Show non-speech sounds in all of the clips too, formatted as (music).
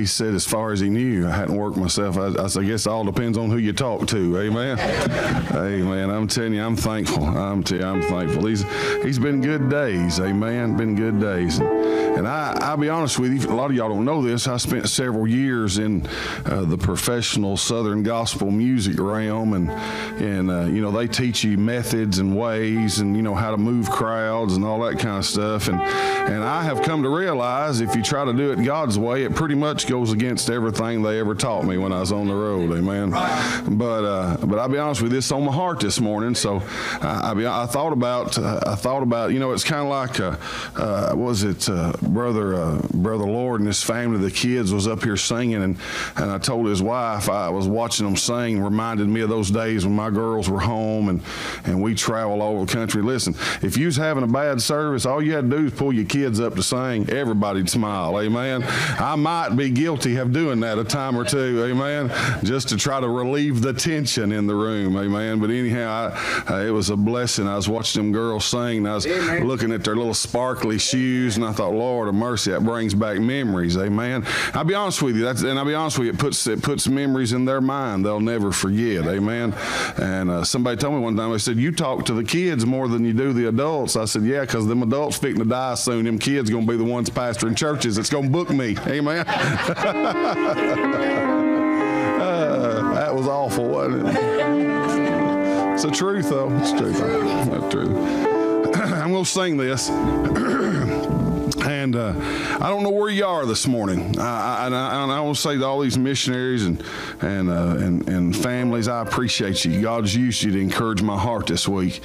He said, as far as he knew, I hadn't worked myself. I, I, I guess all depends on who you talk to. Amen. Amen. I'm telling you, I'm thankful. I'm you, I'm thankful. He's he's been good days. Amen. Been good days. And I, I'll be honest with you, a lot of y'all don't know this. I spent several years in uh, the professional Southern gospel music realm, and and uh, you know they teach you methods and ways, and you know how to move crowds and all that kind of stuff. And and I have come to realize if you try to do it God's way, it pretty much goes against everything they ever taught me when I was on the road. Amen. But uh, but I'll be honest with you, it's on my heart this morning. So I, I, I thought about uh, I thought about you know it's kind of like uh, uh, was it brother uh, brother Lord and his family the kids was up here singing and and I told his wife I was watching them sing reminded me of those days when my girls were home and and we travel all over the country. Listen, if you was having a bad service, all you had to do is pull your kids up to sing. Everybody'd smile. Amen. I might be guilty of doing that a time or two. Amen. Just to try to relieve the tension in the room. Amen. But anyhow, I, uh, it was a blessing. I was watching them girls sing. And I was Amen. looking at their little sparkly shoes, and I thought, Lord of mercy, that brings back memories. Amen. I'll be honest with you. That's, and I'll be honest with you. It puts it puts memories in their mind. They'll never forget. Amen. And uh, somebody told me one time. They said, "You talk to the kids more than you do the adults." I said, "Yeah, because them adults fixing to die soon. Them kids gonna be the ones pastoring churches. It's gonna book me." Amen. uh, (laughs) that was awful, wasn't it? It's the truth, though. It's true. (clears throat) I'm gonna sing this. (clears throat) And uh, I don't know where you are this morning. I, I, I, I want to say to all these missionaries and and, uh, and, and families, I appreciate you. God's used you to encourage my heart this week.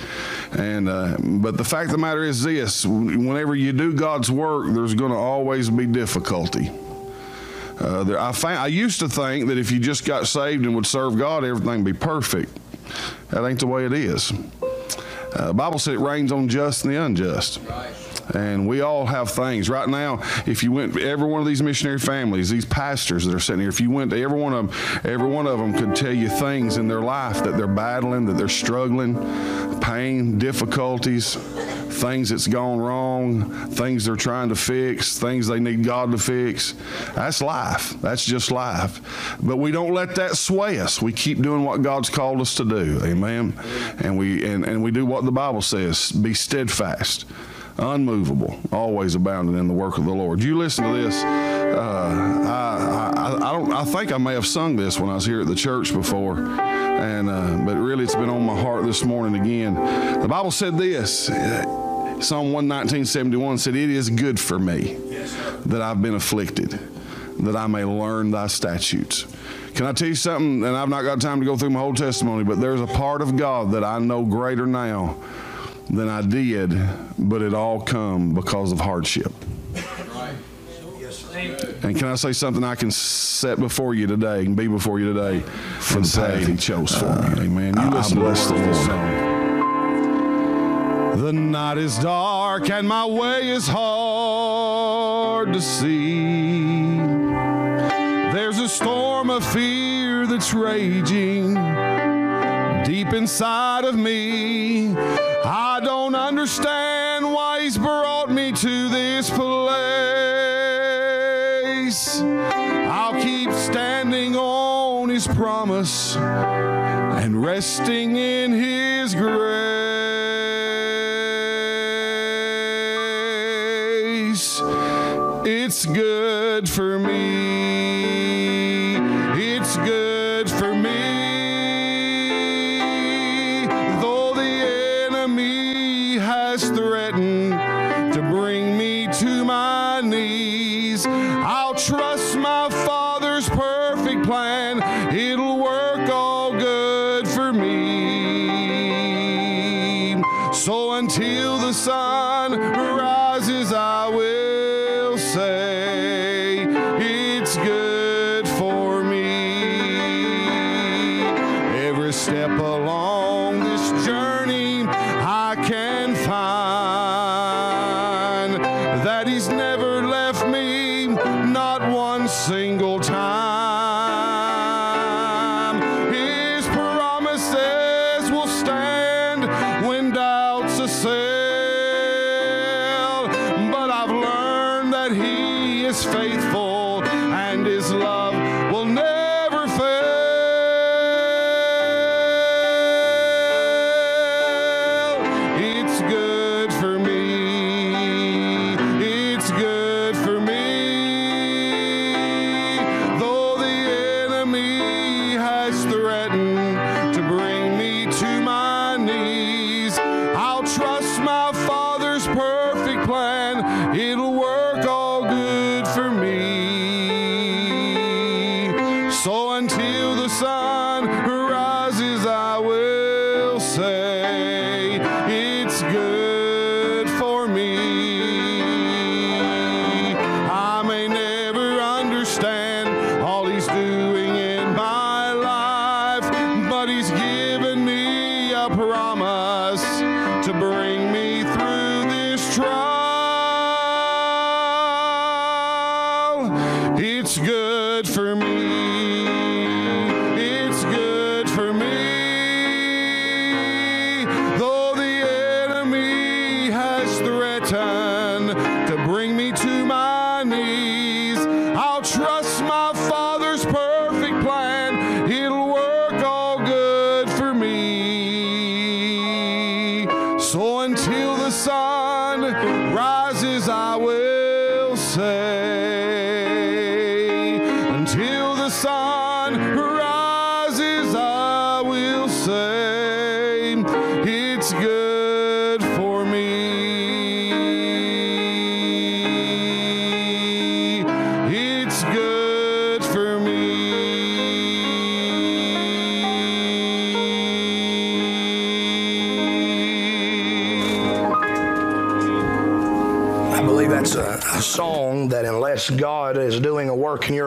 And uh, but the fact of the matter is this: whenever you do God's work, there's going to always be difficulty. Uh, there, I, I used to think that if you just got saved and would serve God, everything would be perfect. That ain't the way it is. Uh, Bible said it rains on just and the unjust. Right. And we all have things. Right now, if you went every one of these missionary families, these pastors that are sitting here, if you went to every one of them, every one of them could tell you things in their life that they're battling, that they're struggling, pain, difficulties, things that's gone wrong, things they're trying to fix, things they need God to fix. That's life. That's just life. But we don't let that sway us. We keep doing what God's called us to do. Amen. And we and, and we do what the Bible says, be steadfast unmovable, always abounding in the work of the Lord. You listen to this. Uh, I, I, I, don't. I think I may have sung this when I was here at the church before, and uh, but really it's been on my heart this morning again. The Bible said this. Psalm 119.71 said, It is good for me that I've been afflicted, that I may learn thy statutes. Can I tell you something? And I've not got time to go through my whole testimony, but there's a part of God that I know greater now than I did, but it all come because of hardship. And can I say something I can set before you today and be before you today for the path He chose for uh, me? Amen. You listen to this song. The night is dark and my way is hard to see. There's a storm of fear that's raging deep inside of me. I don't understand why He's brought me to this place. I'll keep standing on His promise and resting in His grace.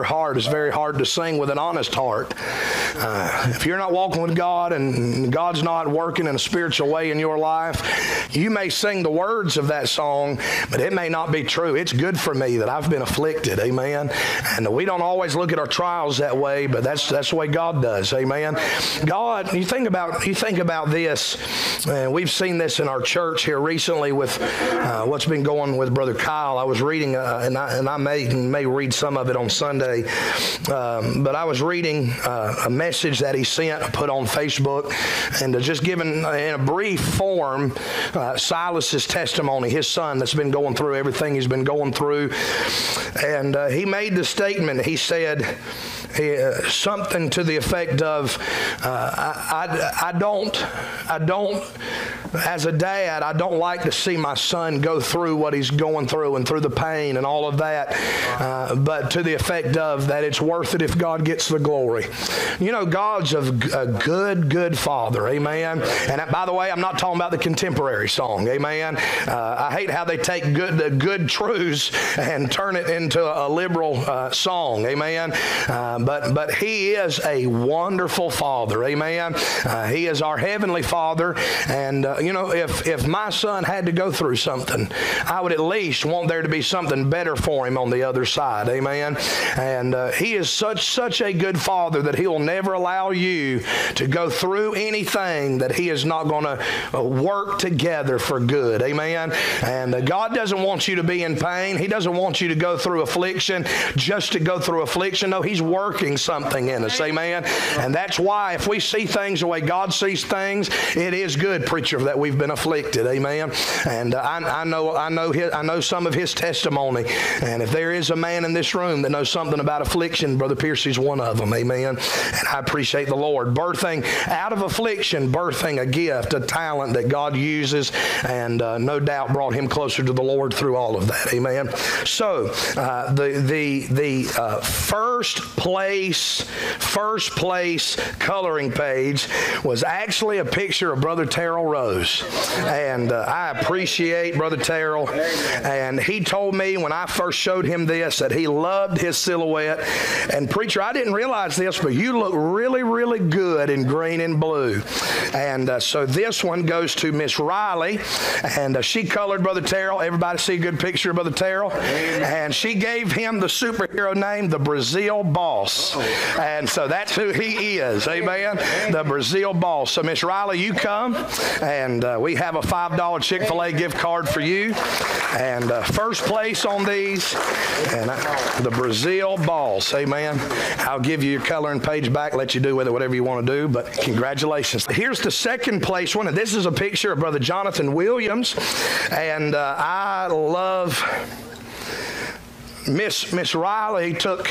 Heart, is very hard to sing with an honest heart. Uh, if you're not walking with God and God's not working in a spiritual way in your life, you may sing the words of that song, but it may not be true. It's good for me that I've been afflicted. Amen. And we don't always look at our trials that way, but that's that's the way God does. Amen. God, you think about you think about this, and we've seen this in our church here recently with uh, what's been going with Brother Kyle. I was reading, uh, and I and I may may read some of it on Sunday, um, but I was reading uh, a message that he sent, put on Facebook, and just given uh, in a brief form uh, Silas's testimony, his son that's been going through everything he's been going through, and uh, he made the statement. He said uh, something to the effect of, uh, I, I, I don't, I don't, as a dad, I don't like to see my son go through what he's going through and through the pain and all of that, uh, but to the effect of that it's worth it if God gets the glory. You know, God's a, a good, good father, amen. And by the way, I'm not talking about the contemporary song, amen. Uh, I hate how they take good, good truths and turn it into a liberal uh, song, amen. Uh, but but He is a wonderful Father, amen. Uh, he is our heavenly Father, and uh, you know if if my son had to go through something, I would at least want there to be something better for him on the other side, amen. Uh, He is such such a good Father that He will never allow you to go through anything that He is not going to work together for good, amen. And uh, God doesn't want you to be in pain. He doesn't want you to go through affliction just to go through affliction. No, He's working something in us, amen. And that's why if we see things the way God sees things, it is good, preacher, that we've been afflicted, amen. And uh, I, I know, I know, his, I know some of His testimony. And if there is a man in this room that knows something about affliction, Brother Piercy's one of them, amen. And I appreciate the Lord birthing out of affliction, birthing a gift, a talent that God uses, and uh, no doubt brought him closer to the Lord through all of that, amen. So uh, the the the uh, first place first place coloring page was actually a picture of Brother Terrell Rose, and uh, I appreciate Brother Terrell, and he told me when I first showed him this that he loved his silhouette. And preacher, I didn't realize this, but you look really really good in green and blue, and uh, so this one goes to Miss Riley, and uh, she colored Brother Terrell. Everybody see a good picture of Brother Terrell, and she gave him the superhero name, the Brazil Boss, and so that's who he is. Amen. The Brazil Boss. So Miss Riley, you come, and uh, we have a five dollar Chick Fil A gift card for you, and uh, first place on these, and uh, the Brazil Boss. Amen. I'll give you your coloring page back. Let you do with it whatever you want to do. But congratulations. Here's the second place one. This is a picture of Brother Jonathan Williams, and uh, I love. Miss Miss Riley took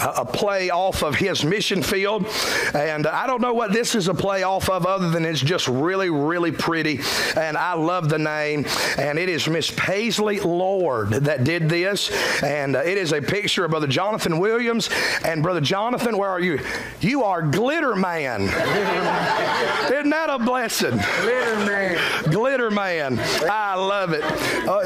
a, a play off of his mission field, and I don't know what this is a play off of, other than it's just really really pretty, and I love the name, and it is Miss Paisley Lord that did this, and uh, it is a picture of Brother Jonathan Williams, and Brother Jonathan, where are you? You are Glitter Man. (laughs) Isn't that a blessing? Glitter Man. Glitter Man. I love it. Uh,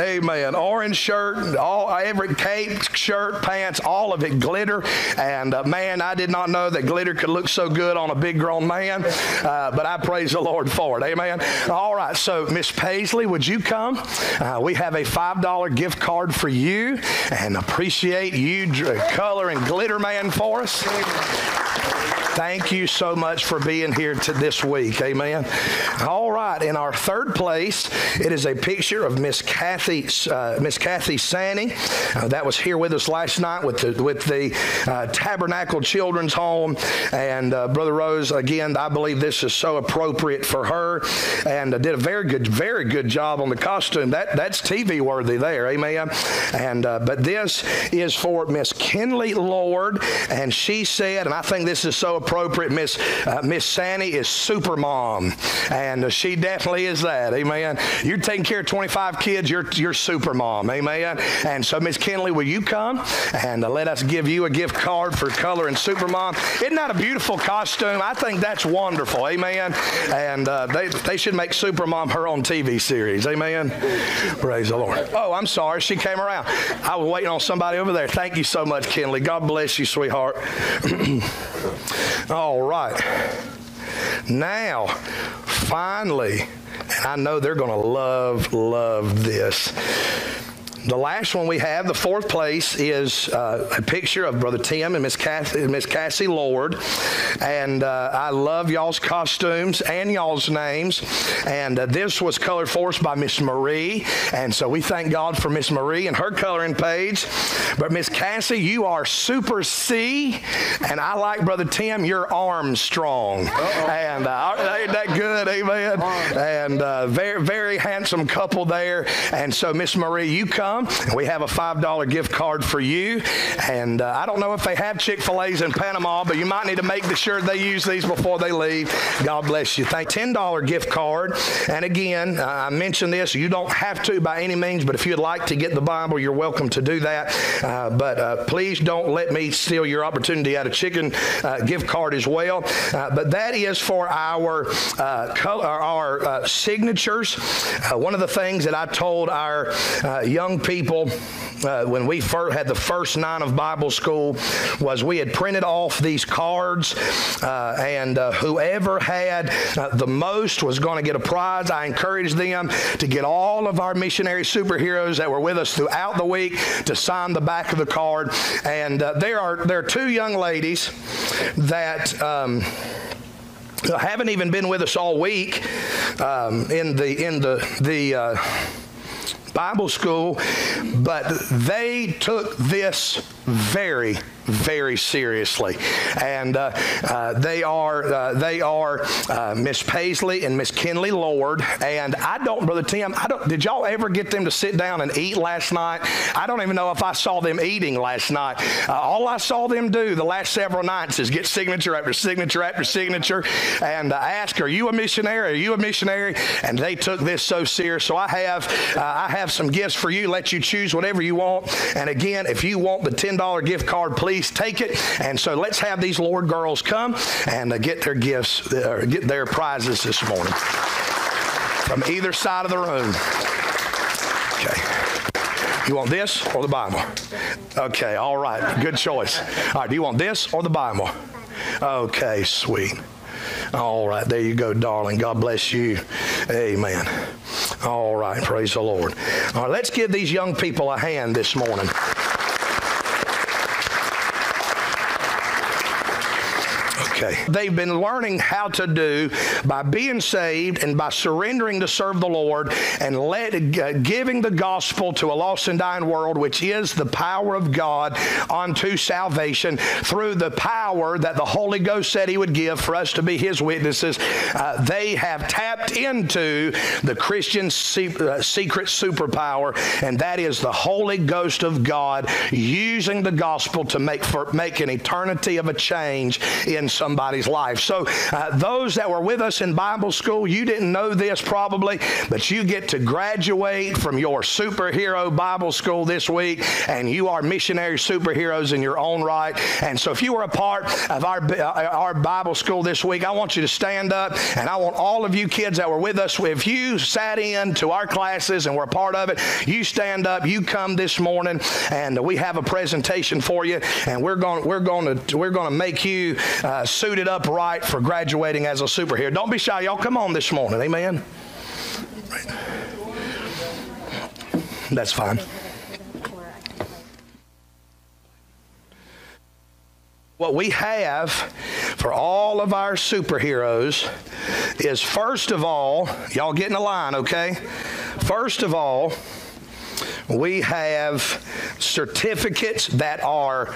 amen. Orange shirt, all every cape, shirt, pants, all of it glitter. And uh, man, I did not know that glitter could look so good on a big grown man. Uh, but I praise the Lord for it. Amen. All right. So, Miss Paisley, would you come? Uh, we have a $5 gift card for you and appreciate you color and Glitter Man for us. Thank you so much for being here to this week. Amen. All right. In our third place, it is a picture of Miss Kathy, uh, Miss Kathy Sandy. Uh, that was here with us last night with the with the uh, Tabernacle Children's Home. And uh, Brother Rose, again, I believe this is so appropriate for her, and uh, did a very good, very good job on the costume. That that's TV worthy there. Amen. And uh, but this is for Miss Kinley Lord, and she said, and I think this is so appropriate. Miss uh, Miss Sandy is super mom, and uh, she definitely is that. Amen. You're taking care of 25 kids. You're you're super mom. Amen. And so, Miss Kinley, will you come and uh, let us give you a gift card for coloring super mom? Isn't that a beautiful costume? I think that's wonderful. Amen. And uh, they they should make super mom her own TV series. Amen. Praise the Lord. Oh, I'm sorry. She came around. I was waiting on somebody over there. Thank you so much, Kinley. God bless you, sweetheart. (clears throat) All right. Now, finally, and I know they're going to love, love this. The last one we have, the fourth place, is uh, a picture of Brother Tim and Miss Cassie, Miss Cassie Lord. And uh, I love y'all's costumes and y'all's names. And uh, this was colored for us by Miss Marie. And so we thank God for Miss Marie and her coloring page. But Miss Cassie, you are Super C. And I like Brother Tim, you're Armstrong. Uh-oh. And uh, ain't that good? Amen. And uh, very, very handsome couple there. And so, Miss Marie, you come come. We have a $5 gift card for you. And uh, I don't know if they have Chick fil A's in Panama, but you might need to make sure they use these before they leave. God bless you. Thank $10 gift card. And again, uh, I mentioned this. You don't have to by any means, but if you'd like to get the Bible, you're welcome to do that. Uh, but uh, please don't let me steal your opportunity at a chicken uh, gift card as well. Uh, but that is for our color, our signatures. one of the things that I told our young people uh, when we first had the first nine of Bible school was we had printed off these cards, uh, and uh, whoever had uh, the most was going to get a prize. I encouraged them to get all of our missionary superheroes that were with us throughout the week to sign the back of the card. And uh, there are there are two young ladies that. Um, haven't even been with us all week um, in the in the the uh, Bible school, but they took this very, very seriously. And uh, uh, they are uh, they are uh, Miss Paisley and Miss Kinley Lord. And I don't, Brother Tim, I don't. Did y'all ever get them to sit down and eat last night? I don't even know if I saw them eating last night. Uh, all I saw them do the last several nights is get signature after signature after signature, and uh, ask, "Are you a missionary? Are you a missionary?" And they took this so serious. So I have I have some gifts for you. Let you choose whatever you want. And again, if you want the $10 gift card, please take it. And so let's have these Lord girls come and uh, get their gifts, uh, get their prizes this morning from either side of the room. Okay. You want this or the Bible? Okay, all right. Good choice. All right, do you want this or the Bible? Okay, sweet. All right, there you go, darling. God bless you. Amen. All right, praise the Lord. All right, let's give these young people a hand this morning. Okay. They've been learning how to do by being saved and by surrendering to serve the Lord and let, uh, giving the gospel to a lost and dying world, which is the power of God unto salvation through the power that the Holy Ghost said He would give for us to be His witnesses. Uh, they have tapped into the Christian se- uh, secret superpower, and that is the Holy Ghost of God using the gospel to make for, make an eternity of a change in somebody's life. So, uh, those that were with us in Bible school, you didn't know this probably, but you get to graduate from your superhero Bible school this week, and you are missionary superheroes in your own right. And so, if you were a part of our, uh, our Bible school this week, I want you to stand up, and I want all of you kids that were with us, if you sat in to our classes and were a part of it, you stand up, you come this morning, and we have a presentation for you, and we're going we're going to we're going to make you uh, suited up right for graduating as a superhero. Don't be shy, y'all. Come on this morning, amen. That's fine. What we have for all of our superheroes is first of all, y'all get in the line, okay? First of all, we have certificates that are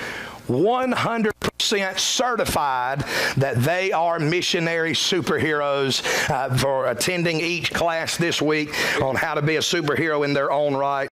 100% certified that they are missionary superheroes uh, for attending each class this week on how to be a superhero in their own right.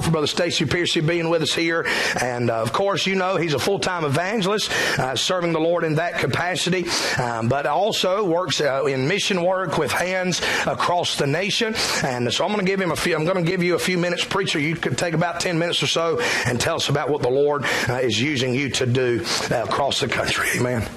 For Brother Stacy Piercy being with us here. And uh, of course, you know he's a full time evangelist, uh, serving the Lord in that capacity, um, but also works uh, in mission work with hands across the nation. And so I'm going to give him a few. I'm going to give you a few minutes, preacher. You could take about ten minutes or so and tell us about what the Lord uh, is using you to do uh, across the country. Amen.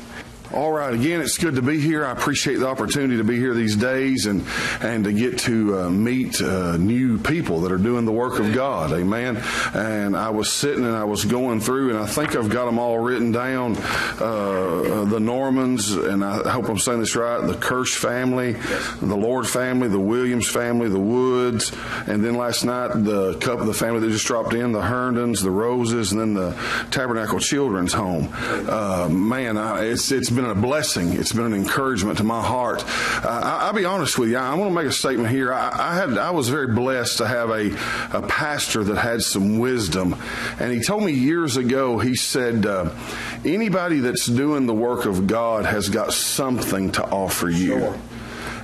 All right, again, it's good to be here. I appreciate the opportunity to be here these days and and to get to uh, meet uh, new people that are doing the work of God. Amen. And I was sitting and I was going through, and I think I've got them all written down. Uh, the Normans, and I hope I'm saying this right. The Kirsch family, the Lord family, the Williams family, the Woods, and then last night the couple, the family that just dropped in, the Herndons, the Roses, and then the Tabernacle Children's Home. Uh, man, I, it's it's been been a blessing. It's been an encouragement to my heart. Uh, I, will be honest with you. I, I want to make a statement here. I, I, had I was very blessed to have a, a pastor that had some wisdom, and he told me years ago. He said, uh, "Anybody that's doing the work of God has got something to offer you." Sure.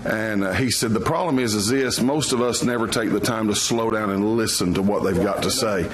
And uh, he said, the problem is, is this, most of us never take the time to slow down and listen to what they've got to say.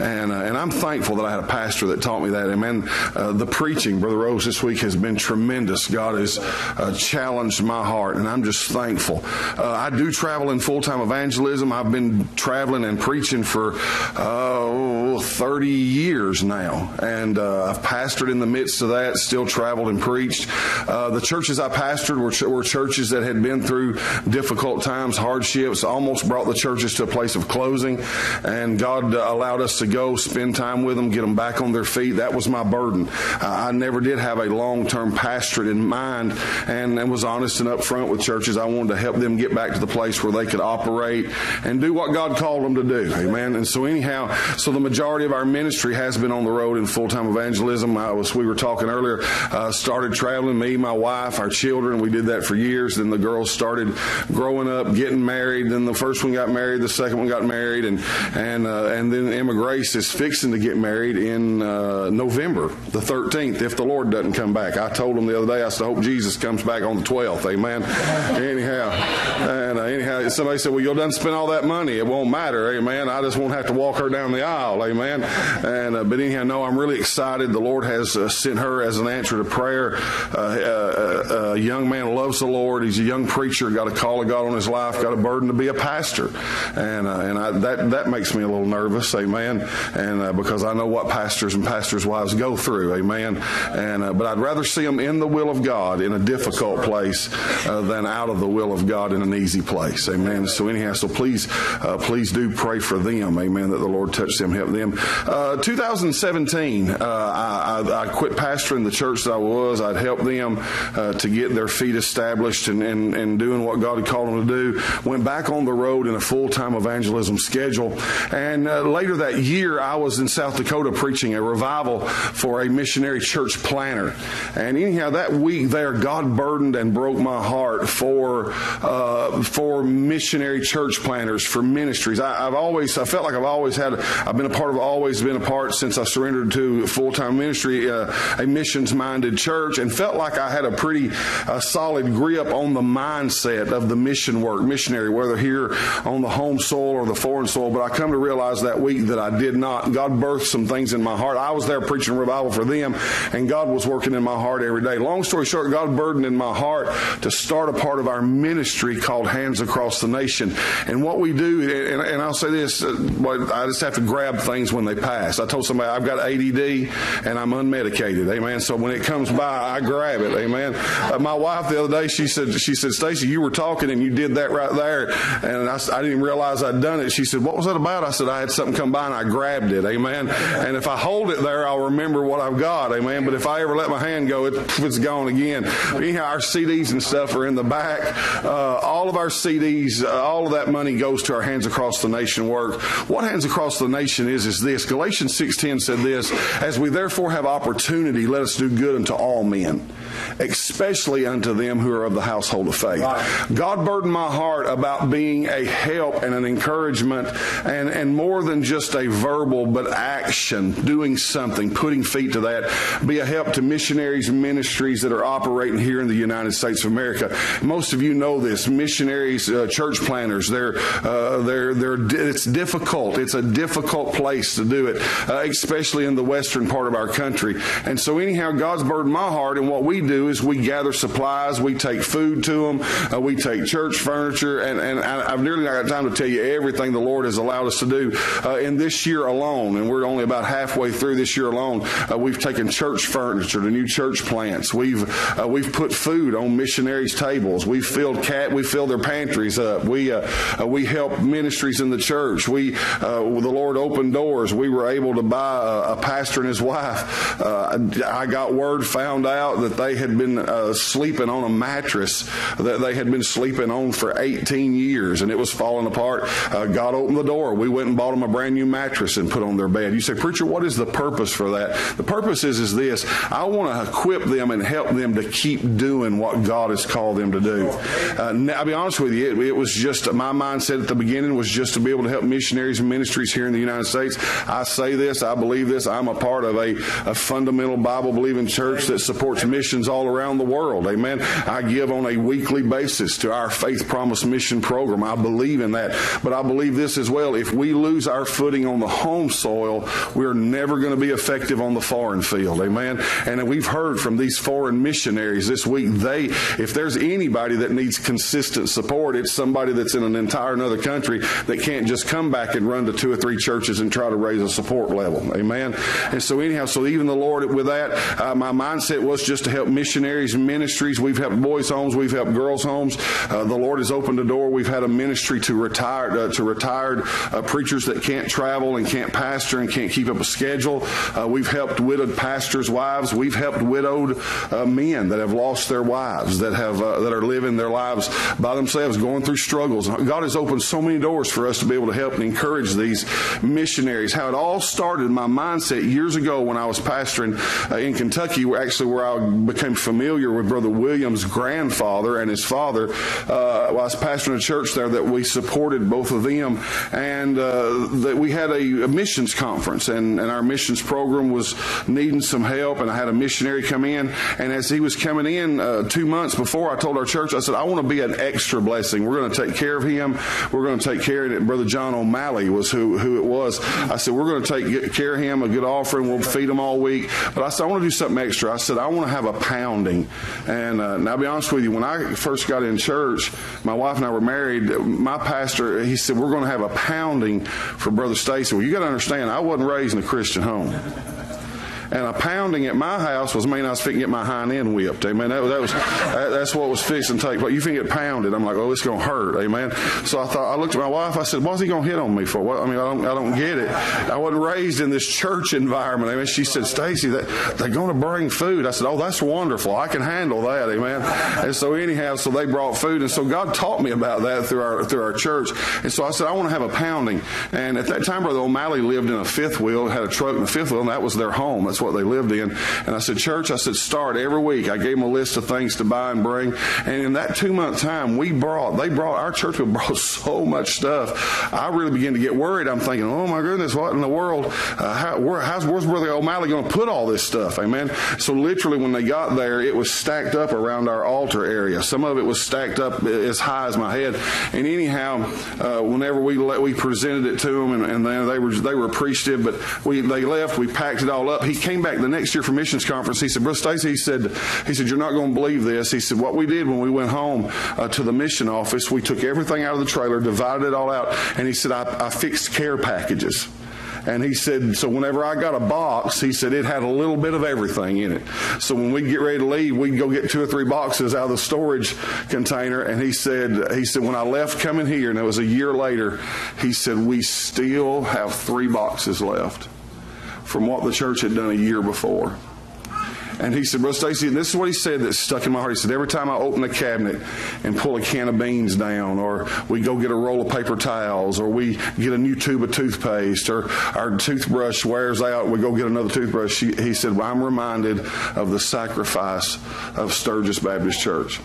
And, uh, and I'm thankful that I had a pastor that taught me that. And man, uh, the preaching, Brother Rose, this week has been tremendous. God has uh, challenged my heart, and I'm just thankful. Uh, I do travel in full-time evangelism. I've been traveling and preaching for uh, 30 years now. And I've pastored in the midst of that, still traveled and preached. the churches I pastored were, ch- were churches that had been been through difficult times, hardships, almost brought the churches to a place of closing. And God allowed us to go spend time with them, get them back on their feet. That was my burden. I never did have a long term pastorate in mind and, and was honest and upfront with churches. I wanted to help them get back to the place where they could operate and do what God called them to do. Amen. And so, anyhow, so the majority of our ministry has been on the road in full time evangelism. I was, we were talking earlier, uh, started traveling, me, my wife, our children. We did that for years. Then the girls girls started growing up, getting married. Then the first one got married, the second one got married, and and uh, and then Emma Grace is fixing to get married in uh, November the 13th if the Lord doesn't come back. I told them the other day, I said, I hope Jesus comes back on the 12th. Amen. (laughs) anyhow, and uh, anyhow, somebody said, well, you'll done spend all that money. It won't matter. Amen. I just won't have to walk her down the aisle. Amen. And uh, but anyhow, no, I'm really excited. The Lord has uh, sent her as an answer to prayer. Uh, uh, a young man loves the Lord. He's a young preacher. Got a call of God on his life. Got a burden to be a pastor, and and I, that that makes me a little nervous. Amen. And because I know what pastors and pastors' wives go through. Amen. And but I'd rather see them in the will of God in a difficult place than out of the will of God in an easy place. Amen. So anyhow, so please, uh, please do pray for them. Amen. That the Lord touch them, help them. Uh, 2017, uh, I, I, I, quit pastoring the church that I was. I'd help them uh, to get their feet established and, and, and doing what God had called them to do. Went back on the road in a full time evangelism schedule. And uh, later that year, I was in South Dakota preaching a revival for a missionary church planter. And anyhow, that week there, God burdened and broke my heart for uh, for missionary church planters, for ministries. I, have always, I felt like I've always had, I've been a part of, always been a part since I surrendered to full time ministry, uh, a missions minded church, and felt like I had a pretty uh, solid grip on the mindset of the mission work, missionary, whether here on the home soil or the foreign soil. But I come to realize that week that I did not. God birthed some things in my heart. I was there preaching revival for them, and God was working in my heart every day. Long story short, God burdened in my heart to start a part of our ministry called Hands Across the Nation. And what we do, and, and I'll say this, uh, I just have to grab things when they pass. I told somebody I've got ADD and I'm unmedicated. Amen. So when it comes by, I grab it. Amen. Uh, my wife the other day, she said, she said, Stacy, you were talking and you did that right there. And I, I didn't realize I'd done it. She said, what was that about? I said, I had something come by and I grabbed it. Amen. And if I hold it there, I'll remember what I've got. Amen. But if I ever let my hand go, it, it's gone again. Anyhow, our CDs and stuff are in the back. Uh, all of our CDs, uh, all of that money goes to our Hands Across the Nation work. What Hands Across the Nation is, is this. Galatians 6.10 said this, As we therefore have opportunity, let us do good unto all men, especially unto them who are of the household of faith. Right. God burdened my heart about being a help and an encouragement and, and more than just a verbal, but action, doing something, putting feet to that, be a help to missionaries and ministries that are operating here in the United States of America. Most of you know this. Missionaries, uh, church planters, they're, uh, they're, they're, it's difficult. It's a difficult place to do it, uh, especially in the western part of our country. And so, anyhow, God's burdened my heart, and what we do is we gather supplies, we take food to them, uh, we take church furniture, and, and I've nearly not got time to tell you everything the Lord has allowed us to do uh, in this year alone, and we're only about halfway through this year alone. Uh, we've taken church furniture to new church plants. We've we've put food on missionaries' tables. We've filled cat. We filled their pantries up. We we help ministries in the church. We, uh, the Lord opened doors. We were able to buy a, a pastor and his wife. Uh, I got word, found out that they had been uh, sleeping on a mattress that they had been sleeping on for 18 years, and it was falling apart. Uh, God opened the door. We went and bought them a brand new mattress and put on their bed. You say, preacher, what is the purpose for that? The purpose is is this: I want to equip them and help them to keep doing what God has called them to do. Uh, I'll be honest with you, it, it was just my mindset at the beginning was just to be able to help missionaries and ministries here in the United States. I say this, I believe this. I'm a part of a, a fundamental Bible believing church that supports missions all around the world. Amen. I give on a weekly basis to our Faith Promise Mission program. I believe in that. But I believe this as well. If we lose our footing on the home soil, we're never going to be effective on the foreign field. Amen. And we've heard from these foreign missionaries this week. They, if there's anybody that needs consistent support, it's somebody that's in an entire another country that can't just come back and run to two or three churches and try to raise a support level. Amen. And so anyhow, so even the Lord with that, uh, my mindset was just to help missionaries and ministries. We've helped boys' homes, we've helped girls' homes. Uh, the Lord has opened a door. We've had a ministry to retired uh, to retired uh, preachers that can't travel and can't pastor and can't keep up a schedule. Uh, we've helped widowed pastors' wives. We've helped widowed uh, men that have lost their wives, that have that are living their lives by themselves, going through struggles. God has opened so many doors for us to be able to help and encourage these missionaries. How it all started, my mindset years ago when I was pastoring in Kentucky, actually where I became familiar with Brother William's grandfather and his father. Uh, I was pastoring a church there that we supported both of them, and uh, that we had a, a missions conference, and, and our missions program was needing some help, and I had a missionary come in, and as he was coming in uh, two months before, I told our church, I said, I want to be an extra blessing. We're going to take care of him. We're going to take care of it. Brother John O'Malley was who, who it was. I said, we're going to take care of him, a good offering. We'll feed him all week. But I said, I want to do something extra. I said, I want to have a pounding. And, uh, I'll be honest with you, when I first got in church, my wife and I were married. My pastor, he said, we're going to have a pounding for Brother Stacy. Well, you got to understand, I wasn't raised in a Christian home. And a pounding at my house was mean I was fixing to get my hind end whipped. Amen. That, that was that, that's what was fixing to take But You think get pounded? I'm like, oh, it's going to hurt. Amen. So I thought I looked at my wife. I said, what's he going to hit on me for? What? I mean, I don't I don't get it. I wasn't raised in this church environment. Amen. She said, Stacy, that they're going to bring food. I said, oh, that's wonderful. I can handle that. Amen. And so anyhow, so they brought food, and so God taught me about that through our through our church. And so I said, I want to have a pounding. And at that time, Brother O'Malley lived in a fifth wheel, had a truck in a fifth wheel, and that was their home. That's what they lived in. And I said, Church, I said, start every week. I gave them a list of things to buy and bring. And in that two month time, we brought, they brought, our church (laughs) brought so much stuff. I really began to get worried. I'm thinking, oh my goodness, what in the world? Uh, how, where, how's, where's Brother O'Malley going to put all this stuff? Amen. So literally, when they got there, it was stacked up around our altar area. Some of it was stacked up as high as my head. And anyhow, uh, whenever we let, we presented it to them, and, and they were they were appreciative. But we they left. We packed it all up. He came back the next year for missions conference. He said, Brother Stacy, he said, he said, you're not going to believe this. He said, what we did when we went home uh, to the mission office, we took everything out of the trailer, divided it all out, and he said, I, I fixed care packages. And he said, so whenever I got a box, he said it had a little bit of everything in it. So when we get ready to leave, we'd go get two or three boxes out of the storage container. And he said, he said, when I left coming here, and it was a year later, he said, we still have three boxes left from what the church had done a year before. And he said, Brother Stacy, and this is what he said that stuck in my heart. He said, every time I open a cabinet and pull a can of beans down, or we go get a roll of paper towels, or we get a new tube of toothpaste, or our toothbrush wears out, we go get another toothbrush. He, said, well, I'm reminded of the sacrifice of Sturgis Baptist Church.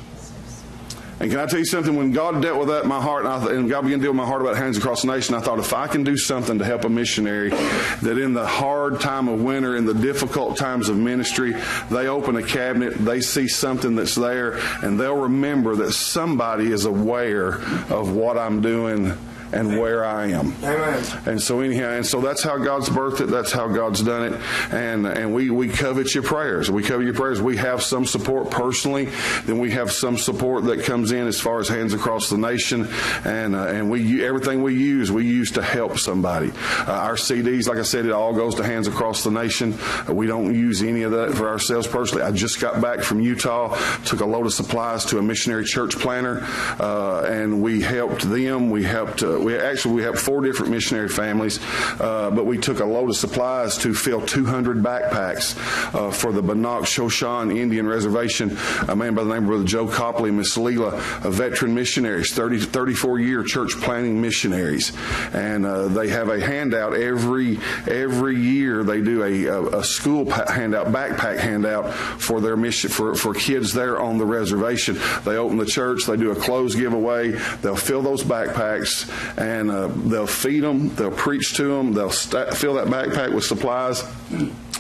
And can I tell you something? When God dealt with that in my heart, and, I, and God began to deal with my heart about hands across the nation, I thought if I can do something to help a missionary, that in the hard time of winter, in the difficult times of ministry, they open a cabinet, they see something that's there, and they'll remember that somebody is aware of what I'm doing and where I am. Amen. And so anyhow, and so that's how God's birthed it. That's how God's done it. And and we we covet your prayers. We covet your prayers. We have some support personally. Then we have some support that comes in as far as hands across the nation. And uh, and we everything we use we use to help somebody. Uh, our CDs, like I said, it all goes to hands across the nation. Uh, we don't use any of that for ourselves personally. I just got back from Utah, took a load of supplies to a missionary church planter, uh, and we helped them. We helped. We actually we have four different missionary families, uh, but we took a load of supplies to fill 200 backpacks uh, for the Bannock Shoshone Indian Reservation. A man by the name of Brother Joe Copley Miss Leela, a veteran missionaries, 30, 34 year church planting missionaries, and uh, they have a handout every every year. They do a, a, school handout, backpack handout for their mission for for kids there on the reservation. They open the church, they do a clothes giveaway, they'll fill those backpacks and uh, they'll feed them, they'll preach to them, they'll st- fill that backpack with supplies.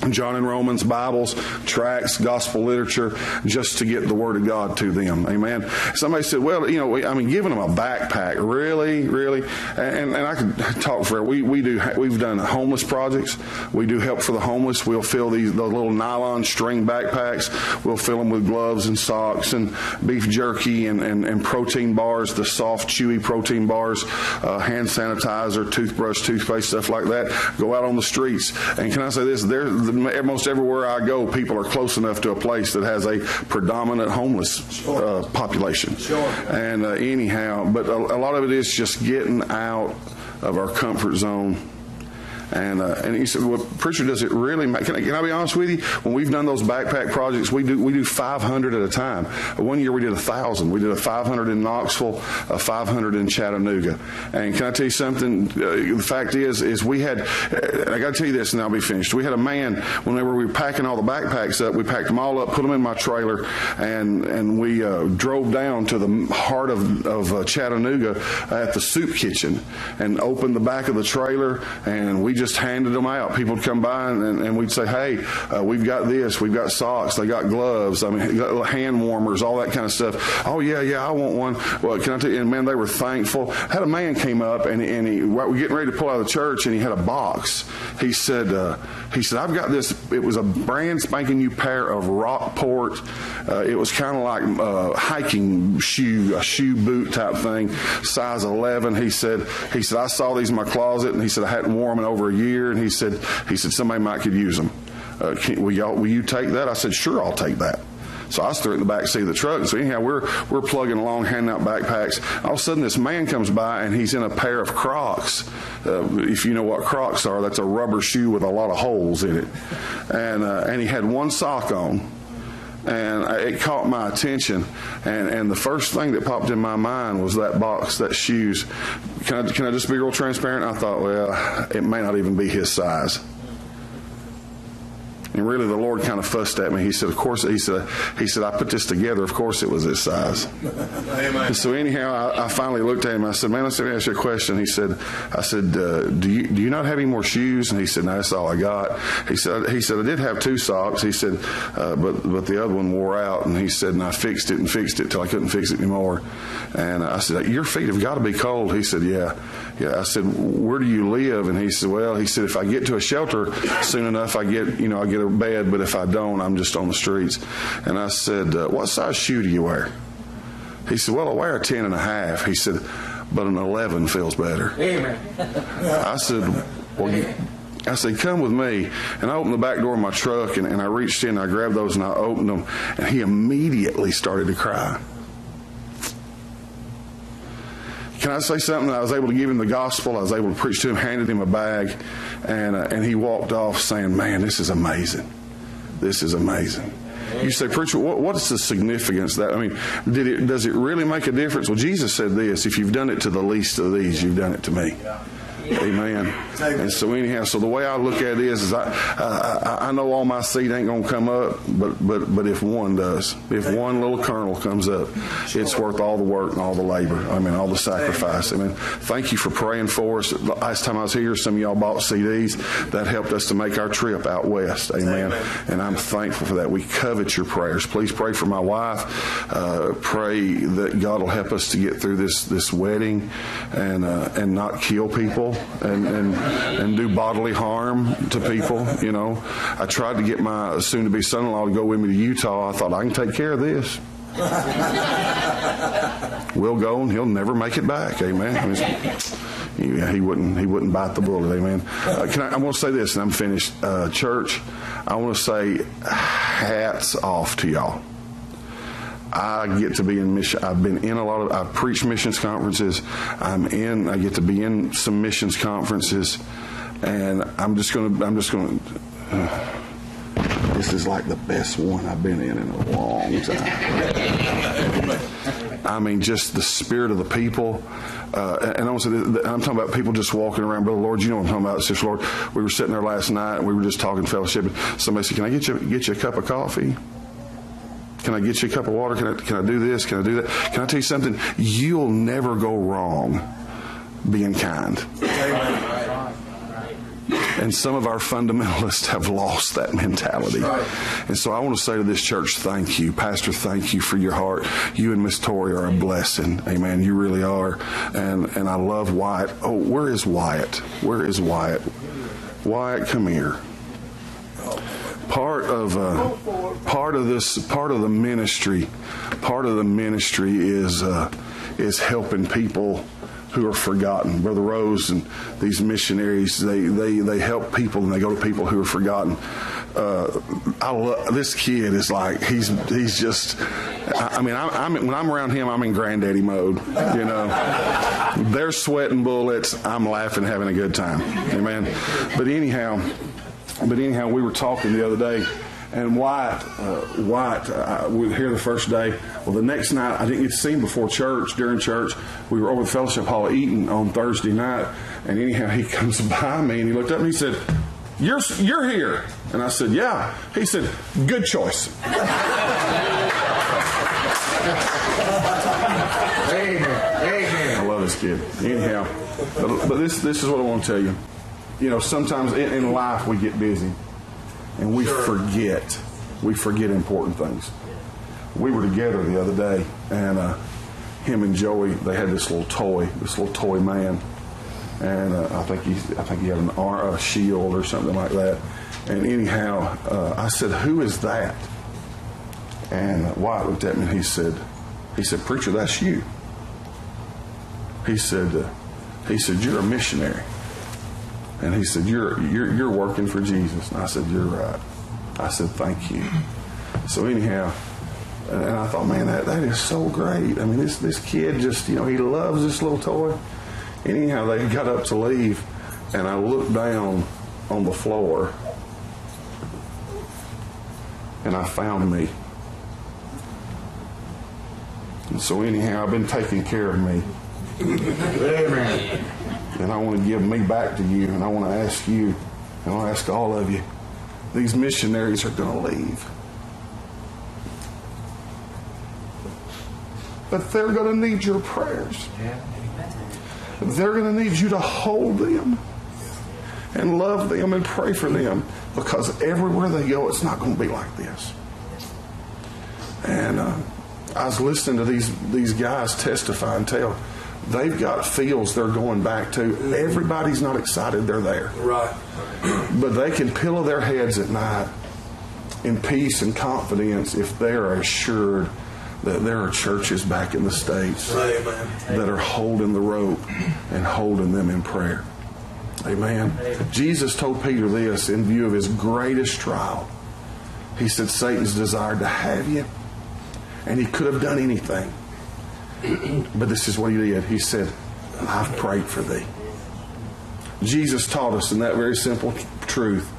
John and Romans, Bibles, tracts, gospel literature, just to get the Word of God to them. Amen. Somebody said, well, you know, I mean, giving them a backpack, really, really? And, and I could talk forever. We, we do, we've done homeless projects. We do help for the homeless. We'll fill these, the little nylon string backpacks. We'll fill them with gloves and socks and beef jerky and, and, and protein bars, the soft, chewy protein bars, uh, hand sanitizer, toothbrush, toothpaste, stuff like that. Go out on the streets. And can I say this? There's almost everywhere I go, people are close enough to a place that has a predominant homeless uh, population. Sure. And uh, anyhow, but a, a lot of it is just getting out of our comfort zone And uh, and he said, "Well, preacher, does it really? Make, can, I, can I be honest with you? When we've done those backpack projects, we do we do 500 at a time. One year we did a thousand. We did a 500 in Knoxville, a 500 in Chattanooga. And can I tell you something? Uh, the fact is, is we had. I got to tell you this, and I'll be finished. We had a man whenever we were packing all the backpacks up. We packed them all up, put them in my trailer, and and we uh, drove down to the heart of of uh, Chattanooga at the soup kitchen and opened the back of the trailer, and we just handed them out. People would come by and, and, and we'd say, "Hey, uh, we've got this. We've got socks. They got gloves. I mean, hand warmers, all that kind of stuff." Oh yeah, yeah, I want one. Well, can I tell you? And man, they were thankful. had a man came up and, and he we're getting ready to pull out of the church, and he had a box. He said, uh, "He said I've got this. It was a brand spanking new pair of Rockport. Uh, it was kind of like uh, hiking shoe, a shoe boot type thing, size 11." He said, "He said I saw these in my closet, and he said I hadn't worn them in over a year, and he said he said somebody might could use them. Uh, can, will, y'all, will you take that?" I said, "Sure, I'll take that." So I it in the back seat of the truck. So anyhow, we're we're plugging along, handing out backpacks. All of a sudden, this man comes by and he's in a pair of Crocs. Uh, if you know what Crocs are, that's a rubber shoe with a lot of holes in it, and uh, and he had one sock on. And it caught my attention, and, and the first thing that popped in my mind was that box, that shoes. Can I, can I just be real transparent? I thought, well, it may not even be his size. And really, the Lord kind of fussed at me. He said, "Of course," he said, "He said I put this together. Of course, it was this size." Amen. So anyhow, I, I, finally looked at him. I said, "Man, let me ask you a question." He said, "I said, uh, do you do you not have any more shoes?" And he said, "No, that's all I got." He said, "He said I did have two socks." He said, uh, "But but the other one wore out." And he said, "And I fixed it and fixed it till I couldn't fix it anymore." And I said, "Your feet have got to be cold." He said, "Yeah." Yeah, I said, "Where do you live?" And he said, "Well," he said, "If I get to a shelter soon enough, I get, you know, I get a bed. But if I don't, I'm just on the streets." And I said, uh, "What size shoe do you wear?" He said, "Well, I wear a ten and a half." He said, "But an eleven feels better." Amen. I said, "Well." You, I said, come with me. And I opened the back door of my truck and, and I reached in, I grabbed those and I opened them. And he immediately started to cry. Can I say something? I was able to give him the gospel. I was able to preach to him, handed him a bag, and, uh, and he walked off saying, Man, this is amazing. This is amazing. You say, preacher, what, what's the significance that? I mean, did it, does it really make a difference? Well, Jesus said this if you've done it to the least of these, you've done it to me. Amen. And so anyhow, so the way I look at it is, is I, I, I know all my seed ain't gonna come up, but but but if one does, if one little kernel comes up, it's worth all the work and all the labor. I mean, all the sacrifice. I mean, thank you for praying for us. Last time I was here, some of y'all bought CDs that helped us to make our trip out west. Amen. And I'm thankful for that. We covet your prayers. Please pray for my wife. Uh, pray that God will help us to get through this this wedding and uh, and not kill people and, and, and do bodily harm to people. You know, I tried to get my soon to be son in law to go with me to Utah. I thought, I can take care of this. we'll go and he'll never make it back. Amen. He, he wouldn't he wouldn't bite the bullet. Amen. Uh, I, I want to say this, and I'm finished. Uh, church, I want to say hats off to y'all. I get to be in mission. I've been in a lot of. I've preached missions conferences. I'm in. I get to be in some missions conferences, and I'm just gonna. I'm just gonna. Uh, this is like the best one I've been in in a long time. I mean, just the spirit of the people. Uh, and also, I'm talking about people just walking around. Brother Lord, you know what I'm talking about. Sister Lord, we were sitting there last night and we were just talking fellowship. Somebody said, "Can I get you get you a cup of coffee?" Can I get you a cup of water? Can I, can I do this? Can I do that? Can I tell you something? You'll never go wrong being kind. And some of our fundamentalists (laughs) have lost that mentality. And so I want to say to this church, thank you. Pastor, thank you for your heart. You and Miss Tori are a blessing. Amen. You really are. And and I love Wyatt. Oh, where is Wyatt? Where is Wyatt? Wyatt, come here part of uh, part of this part of the ministry part of the ministry is uh, is helping people who are forgotten brother rose and these missionaries they they they help people and they go to people who are forgotten uh, I love this kid. Is like he's he's just. I, I mean, I'm, I'm when I'm around him, I'm in granddaddy mode. You know, they're sweating bullets. I'm laughing, having a good time. Amen. But anyhow, but anyhow, we were talking the other day. And Wyatt, uh, Wyatt, uh, we were here the first day. Well, the next night, I didn't get to see him before church. During church, we were over the fellowship hall eating on Thursday night. And anyhow, he (laughs) comes by me and he looked up and he said, "You're you're here." And I said, "Yeah." He said, "Good choice." (laughs) Amen. Amen. I love this kid. Anyhow, but, but this this is what I want to tell you. You know, sometimes in, in life we get busy, and we forget we forget important things. We were together the other day, and uh, him and Joey they had this little toy, this little toy man, and uh, I think he I think he had an ar- a shield or something like that. And anyhow, uh, I said, "Who is that?" And Wyatt looked at me and he said, "He said, preacher, that's you." He said, uh, "He said you're a missionary." And he said, "You're you're you're working for Jesus." And I said, "You're right." I said, "Thank you." So anyhow, and I thought, man, that, that is so great. I mean, this this kid just you know he loves this little toy. Anyhow, they (laughs) got up to leave, and I looked down on the floor, and I found me. And so anyhow, I've been taking care of me. Amen. And I want to give me back to you, and I want to ask you, and I want to ask all of you, these missionaries are going to leave. But they're going to need your prayers. They're going to need you to hold them and love them and pray for them because everywhere they go, it's not going to be like this. And uh, I was listening to these these guys testify and tell. They've got fields they're going back to. Everybody's not excited they're there. Right. But they can pillow their heads at night in peace and confidence if they are assured that there are churches back in the States Amen. that are holding the rope and holding them in prayer. Amen. Jesus told Peter this in view of his greatest trial. He said, Satan's desired to have you, and he could have done anything. (clears throat) But this is what he did. He said, I've prayed for thee. Jesus taught us in that very simple truth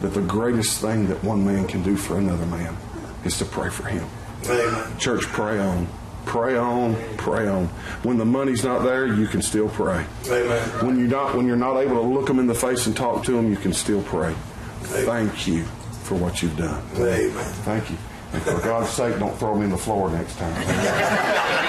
that the greatest thing that one man can do for another man is to pray for him. Amen. Church, pray on. Pray on, pray on. When the money's not there, you can still pray. Amen. When you're not, when you're not able to look them in the face and talk to them, you can still pray. Thank you for what you've done. Amen. Thank you. And for God's sake, don't throw me in the floor next time. (laughs)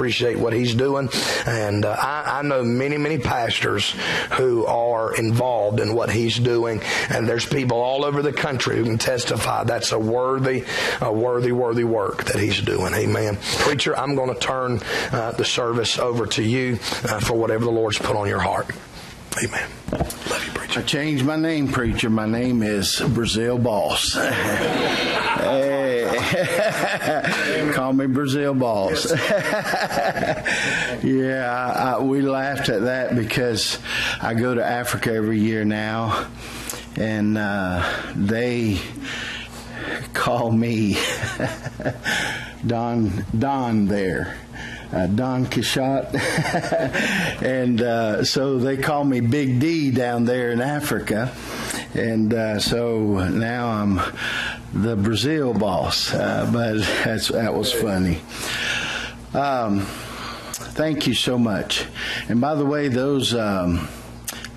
appreciate what he's doing. And uh, I, I know many, many pastors who are involved in what he's doing. And there's people all over the country who can testify that's a worthy, a worthy, worthy work that he's doing. Amen. Preacher, I'm going to turn uh, the service over to you uh, for whatever the Lord's put on your heart. Amen. Love you, preacher. I changed my name, preacher. My name is Brazil Boss. (laughs) Hey. (laughs) Call me Brazil Boss. (laughs) yeah, I, I, we laughed at that because I go to Africa every year now, and uh, they call me Don Don there. Uh, Don Quixote, (laughs) and uh, so they call me Big D down there in Africa, and uh, so now I'm the Brazil boss. Uh, but that was funny. Um, thank you so much. And by the way, those um,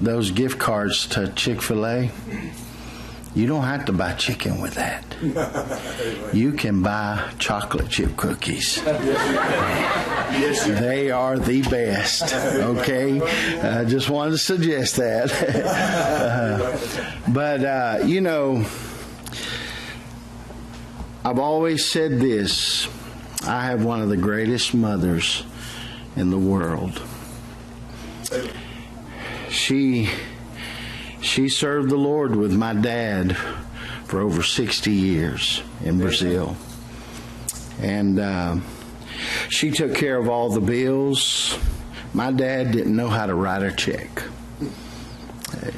those gift cards to Chick Fil A. You don't have to buy chicken with that. (laughs) You can buy chocolate chip cookies. (laughs) They are the best. (laughs) Okay, I just wanted to suggest that. Uh, but uh, you know, I've always said this. I have one of the greatest mothers in the world. She she served the Lord with my dad for over 60 years in Brazil. And uh, she took care of all the bills. My dad didn't know how to write a check.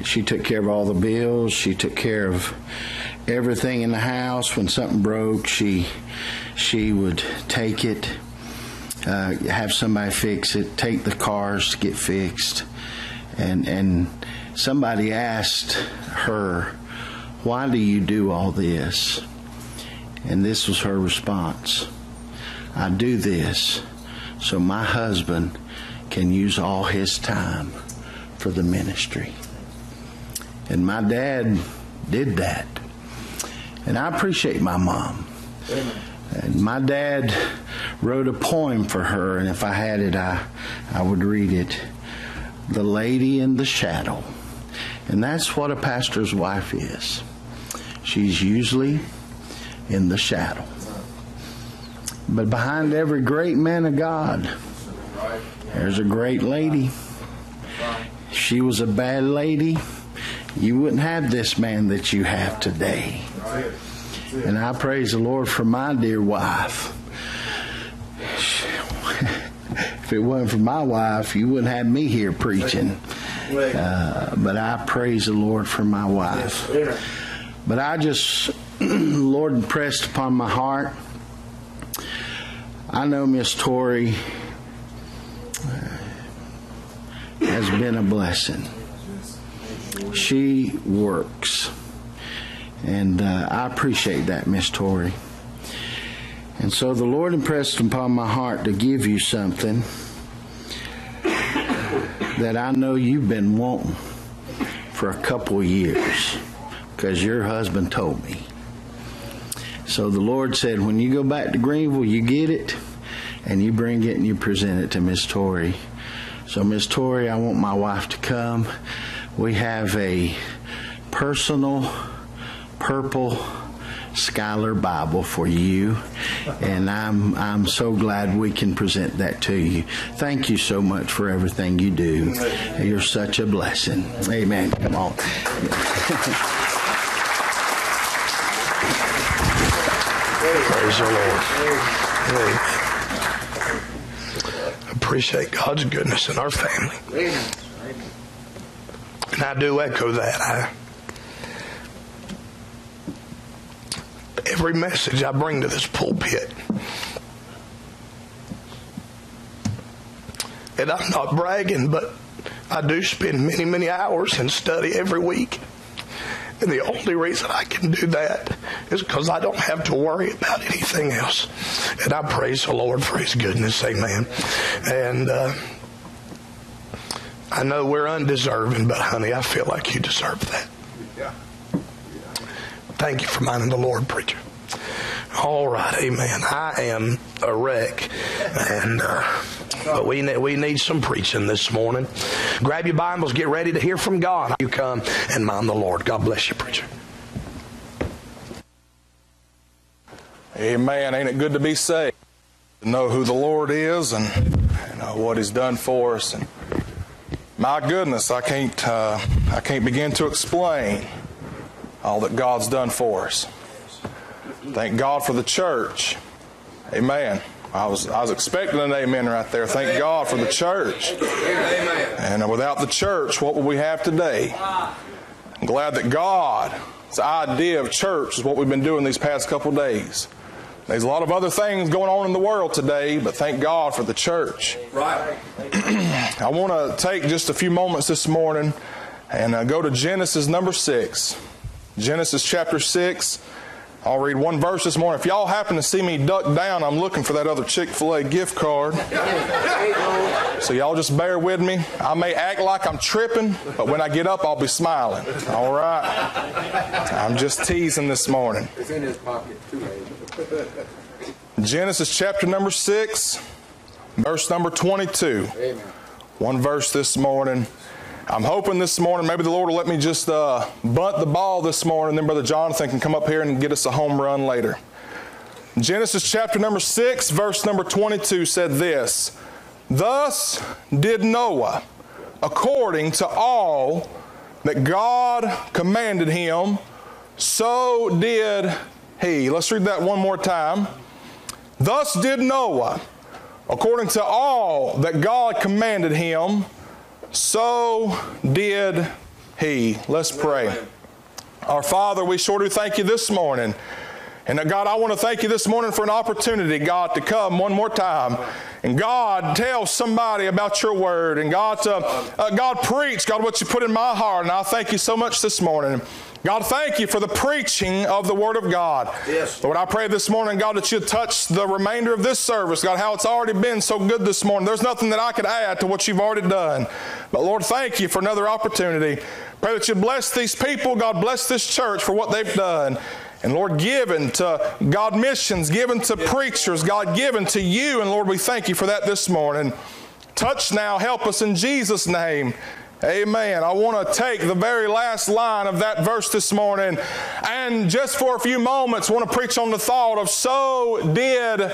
she took care of all the bills. She took care of everything in the house. When something broke, she she would take it, uh, have somebody fix it, take the cars to get fixed, and and somebody asked her, "Why do you do all this?" And this was her response: "I do this so my husband can use all his time for the ministry." And my dad did that. And I appreciate my mom. And my dad wrote a poem for her, and if I had it, I, I would read it The Lady in the Shadow. And that's what a pastor's wife is. She's usually in the shadow. But behind every great man of God, there's a great lady. She was a bad lady you wouldn't have this man that you have today. And I praise the Lord for my dear wife. (laughs) If it wasn't for my wife, you wouldn't have me here preaching. Uh, but I praise the Lord for my wife. But I just, (clears throat) Lord impressed upon my heart. I know Miss Tori uh, has been a blessing she works. And uh, I appreciate that, Miss Tori. And so the Lord impressed upon my heart to give you something that I know you've been wanting for a couple years because your husband told me. So the Lord said, when you go back to Greenville, you get it and you bring it and you present it to Miss Tori. So, Miss Tori, I want my wife to come we have a personal purple Schuyler Bible for you, and I'm I'm so glad we can present that to you. Thank you so much for everything you do. You're such a blessing. Amen. Come on. Praise the Lord. Amen. Appreciate God's goodness in our family. And I do echo that. I, every message I bring to this pulpit, and I'm not bragging, but I do spend many, many hours in study every week. And the only reason I can do that is because I don't have to worry about anything else. And I praise the Lord for His goodness. Amen. And, uh, I know we're undeserving, but honey, I feel like you deserve that. Thank you for minding the Lord, preacher. All right, amen. I am a wreck, and uh, but we need, we need some preaching this morning. Grab your Bibles, get ready to hear from God. You come and mind the Lord. God bless you, preacher. Amen. Ain't it good to be saved? To know who the Lord is and, and uh, what He's done for us. And my goodness, I can't, uh, I can't begin to explain all that God's done for us. Thank God for the church. Amen. I was, I was expecting an amen right there. Thank God for the church. And without the church, what would we have today? I'm glad that God's idea of church is what we've been doing these past couple days. There's a lot of other things going on in the world today, but thank God for the church. Right. (clears throat) I want to take just a few moments this morning and uh, go to Genesis number 6. Genesis chapter 6. I'll read one verse this morning. If y'all happen to see me duck down, I'm looking for that other Chick fil A gift card. So y'all just bear with me. I may act like I'm tripping, but when I get up, I'll be smiling. All right? I'm just teasing this morning. It's in his pocket, too. Genesis chapter number 6, verse number 22. Amen. One verse this morning. I'm hoping this morning maybe the Lord will let me just uh, bunt the ball this morning, then Brother Jonathan can come up here and get us a home run later. Genesis chapter number 6, verse number 22 said this Thus did Noah, according to all that God commanded him, so did he. Let's read that one more time. Thus did Noah, according to all that God commanded him, so did He. Let's pray. Our Father, we sure do thank you this morning. And uh, God, I want to thank you this morning for an opportunity, God, to come one more time. And God, tell somebody about your word. And God, uh, uh, God, preach, God, what you put in my heart. And I thank you so much this morning. God, thank you for the preaching of the Word of God. Yes. Lord, I pray this morning, God, that you touch the remainder of this service. God, how it's already been so good this morning. There's nothing that I could add to what you've already done. But Lord, thank you for another opportunity. Pray that you bless these people. God, bless this church for what they've done. And Lord, given to God missions, given to preachers, God, given to you. And Lord, we thank you for that this morning. Touch now, help us in Jesus' name. Amen. I want to take the very last line of that verse this morning and just for a few moments want to preach on the thought of so did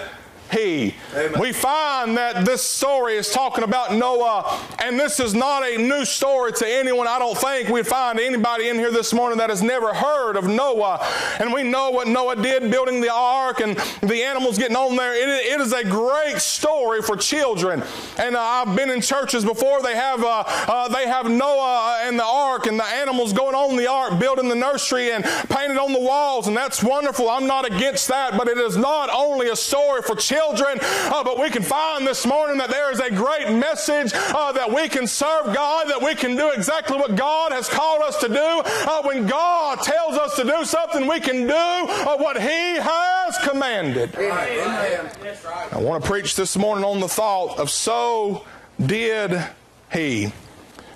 he. We find that this story is talking about Noah, and this is not a new story to anyone. I don't think we'd find anybody in here this morning that has never heard of Noah. And we know what Noah did building the ark and the animals getting on there. it, it is a great story for children. And uh, I've been in churches before. They have uh, uh, they have Noah and the ark and the animals going on the ark, building the nursery and painted on the walls, and that's wonderful. I'm not against that, but it is not only a story for children children. Uh, but we can find this morning that there is a great message uh, that we can serve God, that we can do exactly what God has called us to do. Uh, when God tells us to do something, we can do uh, what He has commanded. Amen. I want to preach this morning on the thought of so did He.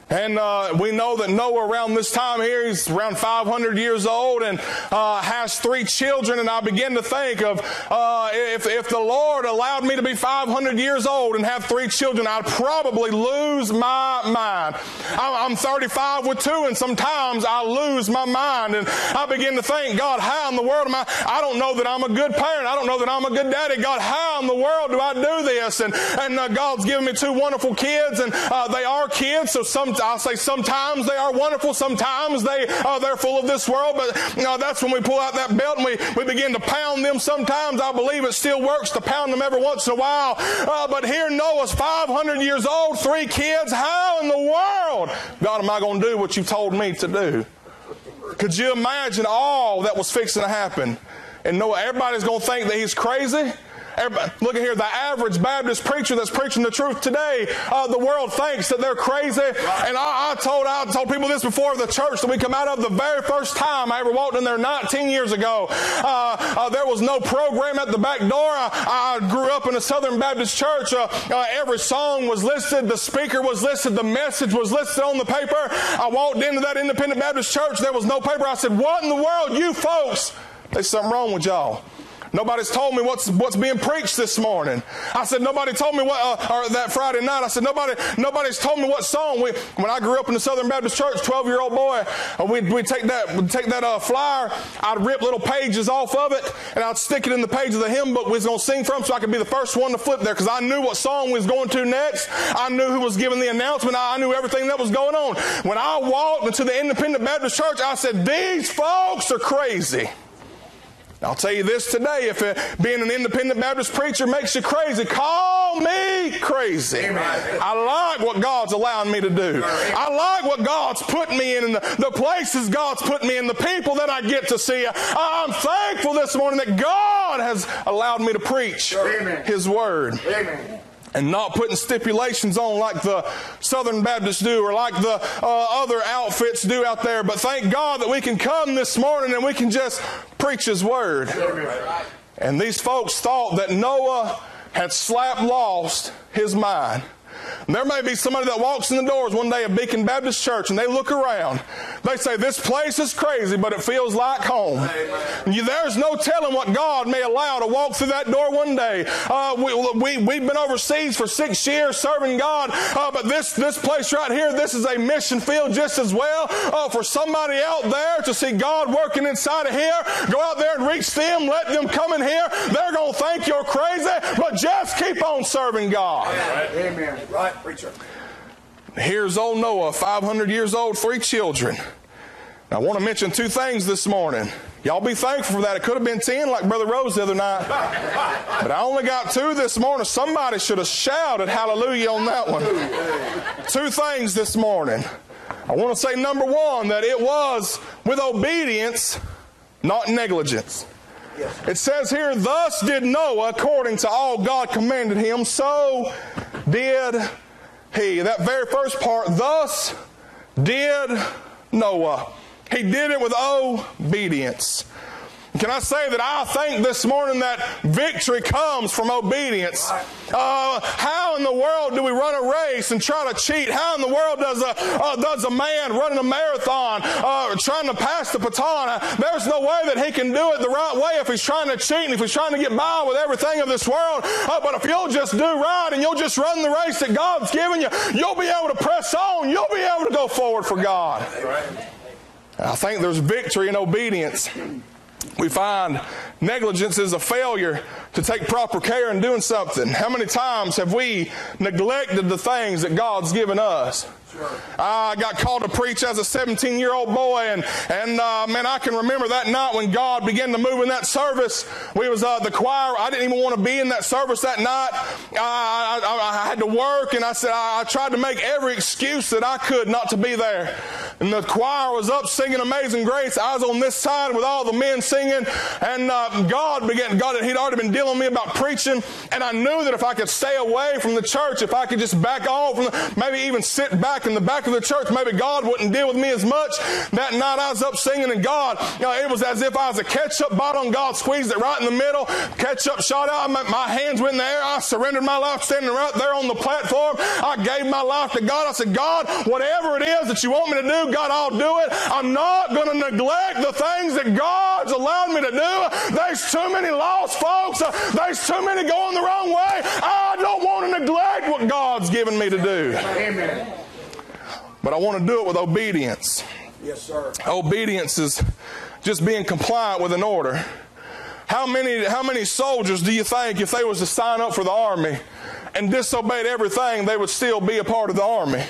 And uh, we know that Noah, around this time here, he's around 500 years old and uh, has three children. And I begin to think of uh, if, if the Lord allowed me to be 500 years old and have three children, I'd probably lose my mind. I'm 35 with two, and sometimes I lose my mind. And I begin to think, God, how in the world am I? I don't know that I'm a good parent. I don't know that I'm a good daddy. God, how in the world do I do this? And, and uh, God's given me two wonderful kids, and uh, they are kids, so some I'll say sometimes they are wonderful, sometimes they uh, they're full of this world, but you know, that's when we pull out that belt and we, we begin to pound them. Sometimes I believe it still works to pound them every once in a while. Uh, but here Noah's 500 years old, three kids. How in the world, God, am I going to do what you told me to do? Could you imagine all that was fixing to happen? And Noah, everybody's going to think that he's crazy. Everybody, look at here, the average Baptist preacher that's preaching the truth today, uh, the world thinks that they're crazy. And I, I, told I told people this before the church that we come out of the very first time I ever walked in there 19 years ago. Uh, uh, there was no program at the back door. I, I grew up in a Southern Baptist church. Uh, uh, every song was listed, the speaker was listed, the message was listed on the paper. I walked into that Independent Baptist church. There was no paper. I said, "What in the world, you folks?" There's something wrong with y'all. Nobody's told me what's what's being preached this morning. I said nobody told me what uh, or that Friday night. I said nobody nobody's told me what song. We, when I grew up in the Southern Baptist Church, 12 year old boy, we'd, we'd take that we'd take that uh, flyer. I'd rip little pages off of it and I'd stick it in the page of the hymn book we was going to sing from, so I could be the first one to flip there because I knew what song we was going to next. I knew who was giving the announcement. I knew everything that was going on. When I walked into the Independent Baptist Church, I said these folks are crazy. I'll tell you this today if it, being an independent Baptist preacher makes you crazy, call me crazy. Amen. I like what God's allowing me to do. I like what God's put me in and the, the places God's put me in, the people that I get to see. I'm thankful this morning that God has allowed me to preach Amen. His Word. Amen and not putting stipulations on like the Southern Baptists do or like the uh, other outfits do out there. But thank God that we can come this morning and we can just preach His Word. And these folks thought that Noah had slap lost his mind. There may be somebody that walks in the doors one day of Beacon Baptist Church and they look around. They say, This place is crazy, but it feels like home. You, there's no telling what God may allow to walk through that door one day. Uh, we, we, we've been overseas for six years serving God, uh, but this, this place right here, this is a mission field just as well. Uh, for somebody out there to see God working inside of here, go out there and reach them, let them come in here. They're going to think you're crazy, but just keep on serving God. Amen. Right, preacher. Here's old Noah, 500 years old, three children. I want to mention two things this morning. Y'all be thankful for that. It could have been 10 like Brother Rose the other night. But I only got two this morning. Somebody should have shouted hallelujah on that one. two things this morning. I want to say, number one, that it was with obedience, not negligence. It says here, thus did Noah according to all God commanded him, so did he. That very first part, thus did Noah. He did it with obedience. Can I say that I think this morning that victory comes from obedience? Uh, how in the world do we run a race and try to cheat? How in the world does a uh, does a man running a marathon uh, trying to pass the baton? There's no way that he can do it the right way if he's trying to cheat and if he's trying to get by with everything of this world. Uh, but if you'll just do right and you'll just run the race that God's given you, you'll be able to press on. You'll be able to go forward for God. I think there's victory in obedience we find negligence is a failure to take proper care in doing something. How many times have we neglected the things that God's given us? I got called to preach as a 17 year old boy, and and uh, man, I can remember that night when God began to move in that service. We was uh, the choir. I didn't even want to be in that service that night. I, I, I had to work, and I said I, I, tried to make every excuse that I could not to be there. And the choir was up singing "Amazing Grace." I was on this side with all the men singing, and uh, God began. God, He'd already been dealing with me about preaching, and I knew that if I could stay away from the church, if I could just back off, the, maybe even sit back in the back of the church, maybe God wouldn't deal with me as much. That night I was up singing and God, you know, it was as if I was a ketchup bottle and God squeezed it right in the middle. Ketchup shot out. My, my hands went in the air. I surrendered my life standing right there on the platform. I gave my life to God. I said, God, whatever it is that you want me to do, God, I'll do it. I'm not going to neglect the things that God's allowed me to do. There's too many lost folks. There's too many going the wrong way. I don't want to neglect what God's given me to do. Amen. But I want to do it with obedience. Yes, sir. Obedience is just being compliant with an order. How many, how many soldiers do you think, if they was to sign up for the army and disobeyed everything, they would still be a part of the army?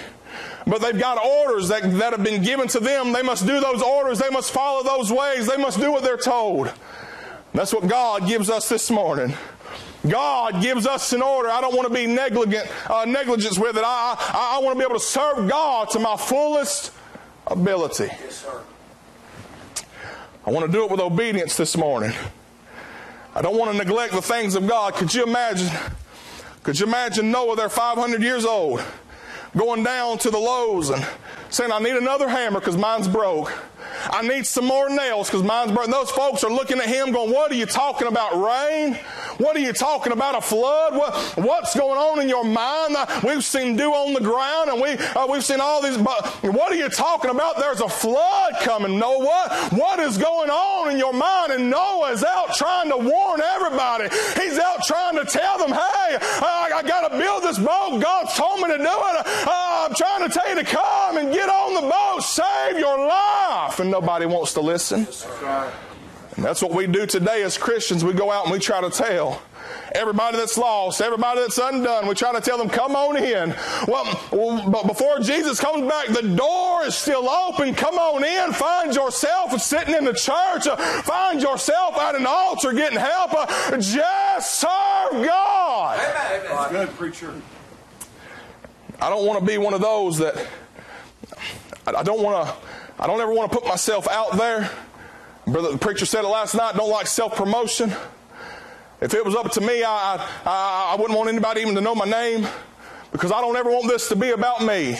But they've got orders that, that have been given to them. They must do those orders. They must follow those ways. They must do what they're told. That's what God gives us this morning. God gives us an order. I don't want to be negligent, uh, negligence with it. I, I, I, want to be able to serve God to my fullest ability. Yes, I want to do it with obedience this morning. I don't want to neglect the things of God. Could you imagine? Could you imagine Noah, they're 500 years old, going down to the Lowe's and saying, I need another hammer because mine's broke. I need some more nails because mine's broken. Those folks are looking at him going, What are you talking about? Rain? What are you talking about? A flood? What, what's going on in your mind? We've seen dew on the ground and we, uh, we've seen all these, but what are you talking about? There's a flood coming. Noah, what is going on in your mind? And Noah's out trying to warn everybody. He's out trying to tell them, hey, I, I got to build this boat. God's told me to do it. Uh, I'm trying to tell you to come and get on the boat. Save your life. And nobody wants to listen. And that's what we do today as Christians. We go out and we try to tell everybody that's lost, everybody that's undone, we try to tell them, come on in. Well, but before Jesus comes back, the door is still open. Come on in. Find yourself sitting in the church. find yourself at an altar getting help. just serve God. Amen. That's good, preacher. I don't want to be one of those that I don't want to, I don't ever want to put myself out there. Brother, the preacher said it last night, don't like self promotion. If it was up to me, I, I, I, wouldn't want anybody even to know my name because I don't ever want this to be about me.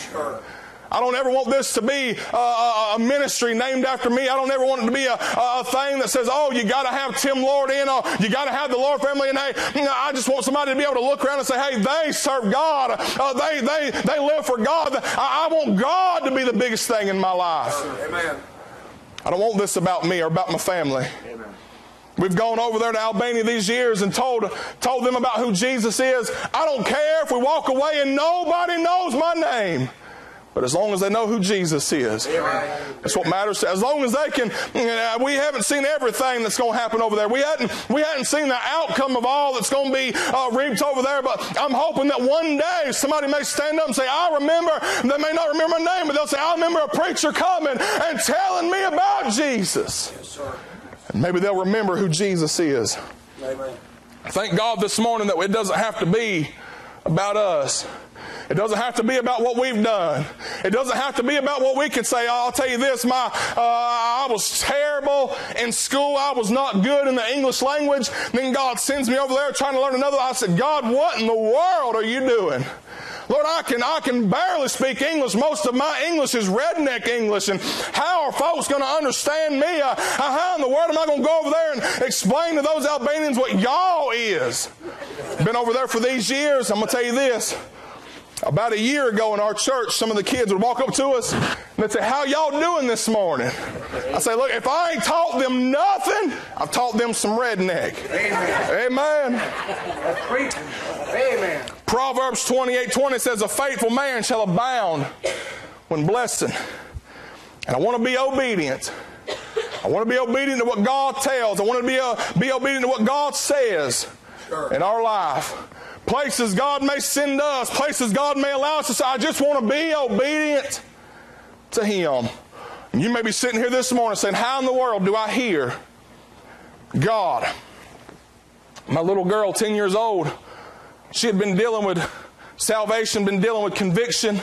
I don't ever want this to be a, a, ministry named after me. I don't ever want it to be a, a thing that says, oh, you got to have Tim Lord in, or you got to have the Lord family. And hey, I just want somebody to be able to look around and say, hey, they serve God. Uh, they, they, they live for God. I, I, want God to be the biggest thing in my life. Amen. I don't want this about me or about my family. Amen. We've gone over there to Albania these years and told, told them about who Jesus is. I don't care if we walk away and nobody knows my name. But as long as they know who Jesus is, that's what matters. As long as they can, we haven't seen everything that's going to happen over there. We hadn't, we hadn't seen the outcome of all that's going to be uh, reaped over there. But I'm hoping that one day somebody may stand up and say, "I remember." They may not remember my name, but they'll say, "I remember a preacher coming and telling me about Jesus." Yes, and maybe they'll remember who Jesus is. Amen. Thank God this morning that it doesn't have to be about us. It doesn't have to be about what we've done. It doesn't have to be about what we can say. I'll tell you this, my, uh, I was terrible in school. I was not good in the English language. Then God sends me over there trying to learn another. I said, God, what in the world are you doing? Lord, I can, I can barely speak English. Most of my English is redneck English. And how are folks going to understand me? Uh, how in the world am I going to go over there and explain to those Albanians what y'all is? Been over there for these years. I'm going to tell you this. About a year ago in our church, some of the kids would walk up to us and they'd say, How y'all doing this morning? I say, Look, if I ain't taught them nothing, I've taught them some redneck. Amen. Amen. Amen. Proverbs 28 20 says, A faithful man shall abound when blessing. And I want to be obedient. I want to be obedient to what God tells. I want to be, uh, be obedient to what God says in our life. Places God may send us, places God may allow us to say, I just want to be obedient to Him. And you may be sitting here this morning saying, How in the world do I hear God? My little girl, 10 years old, she had been dealing with salvation, been dealing with conviction.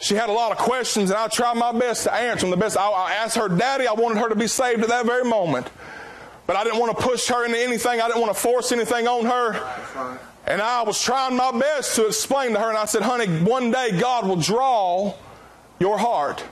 She had a lot of questions, and I tried my best to answer them the best. I, I asked her, Daddy, I wanted her to be saved at that very moment. But I didn't want to push her into anything. I didn't want to force anything on her. And I was trying my best to explain to her, and I said, honey, one day God will draw your heart.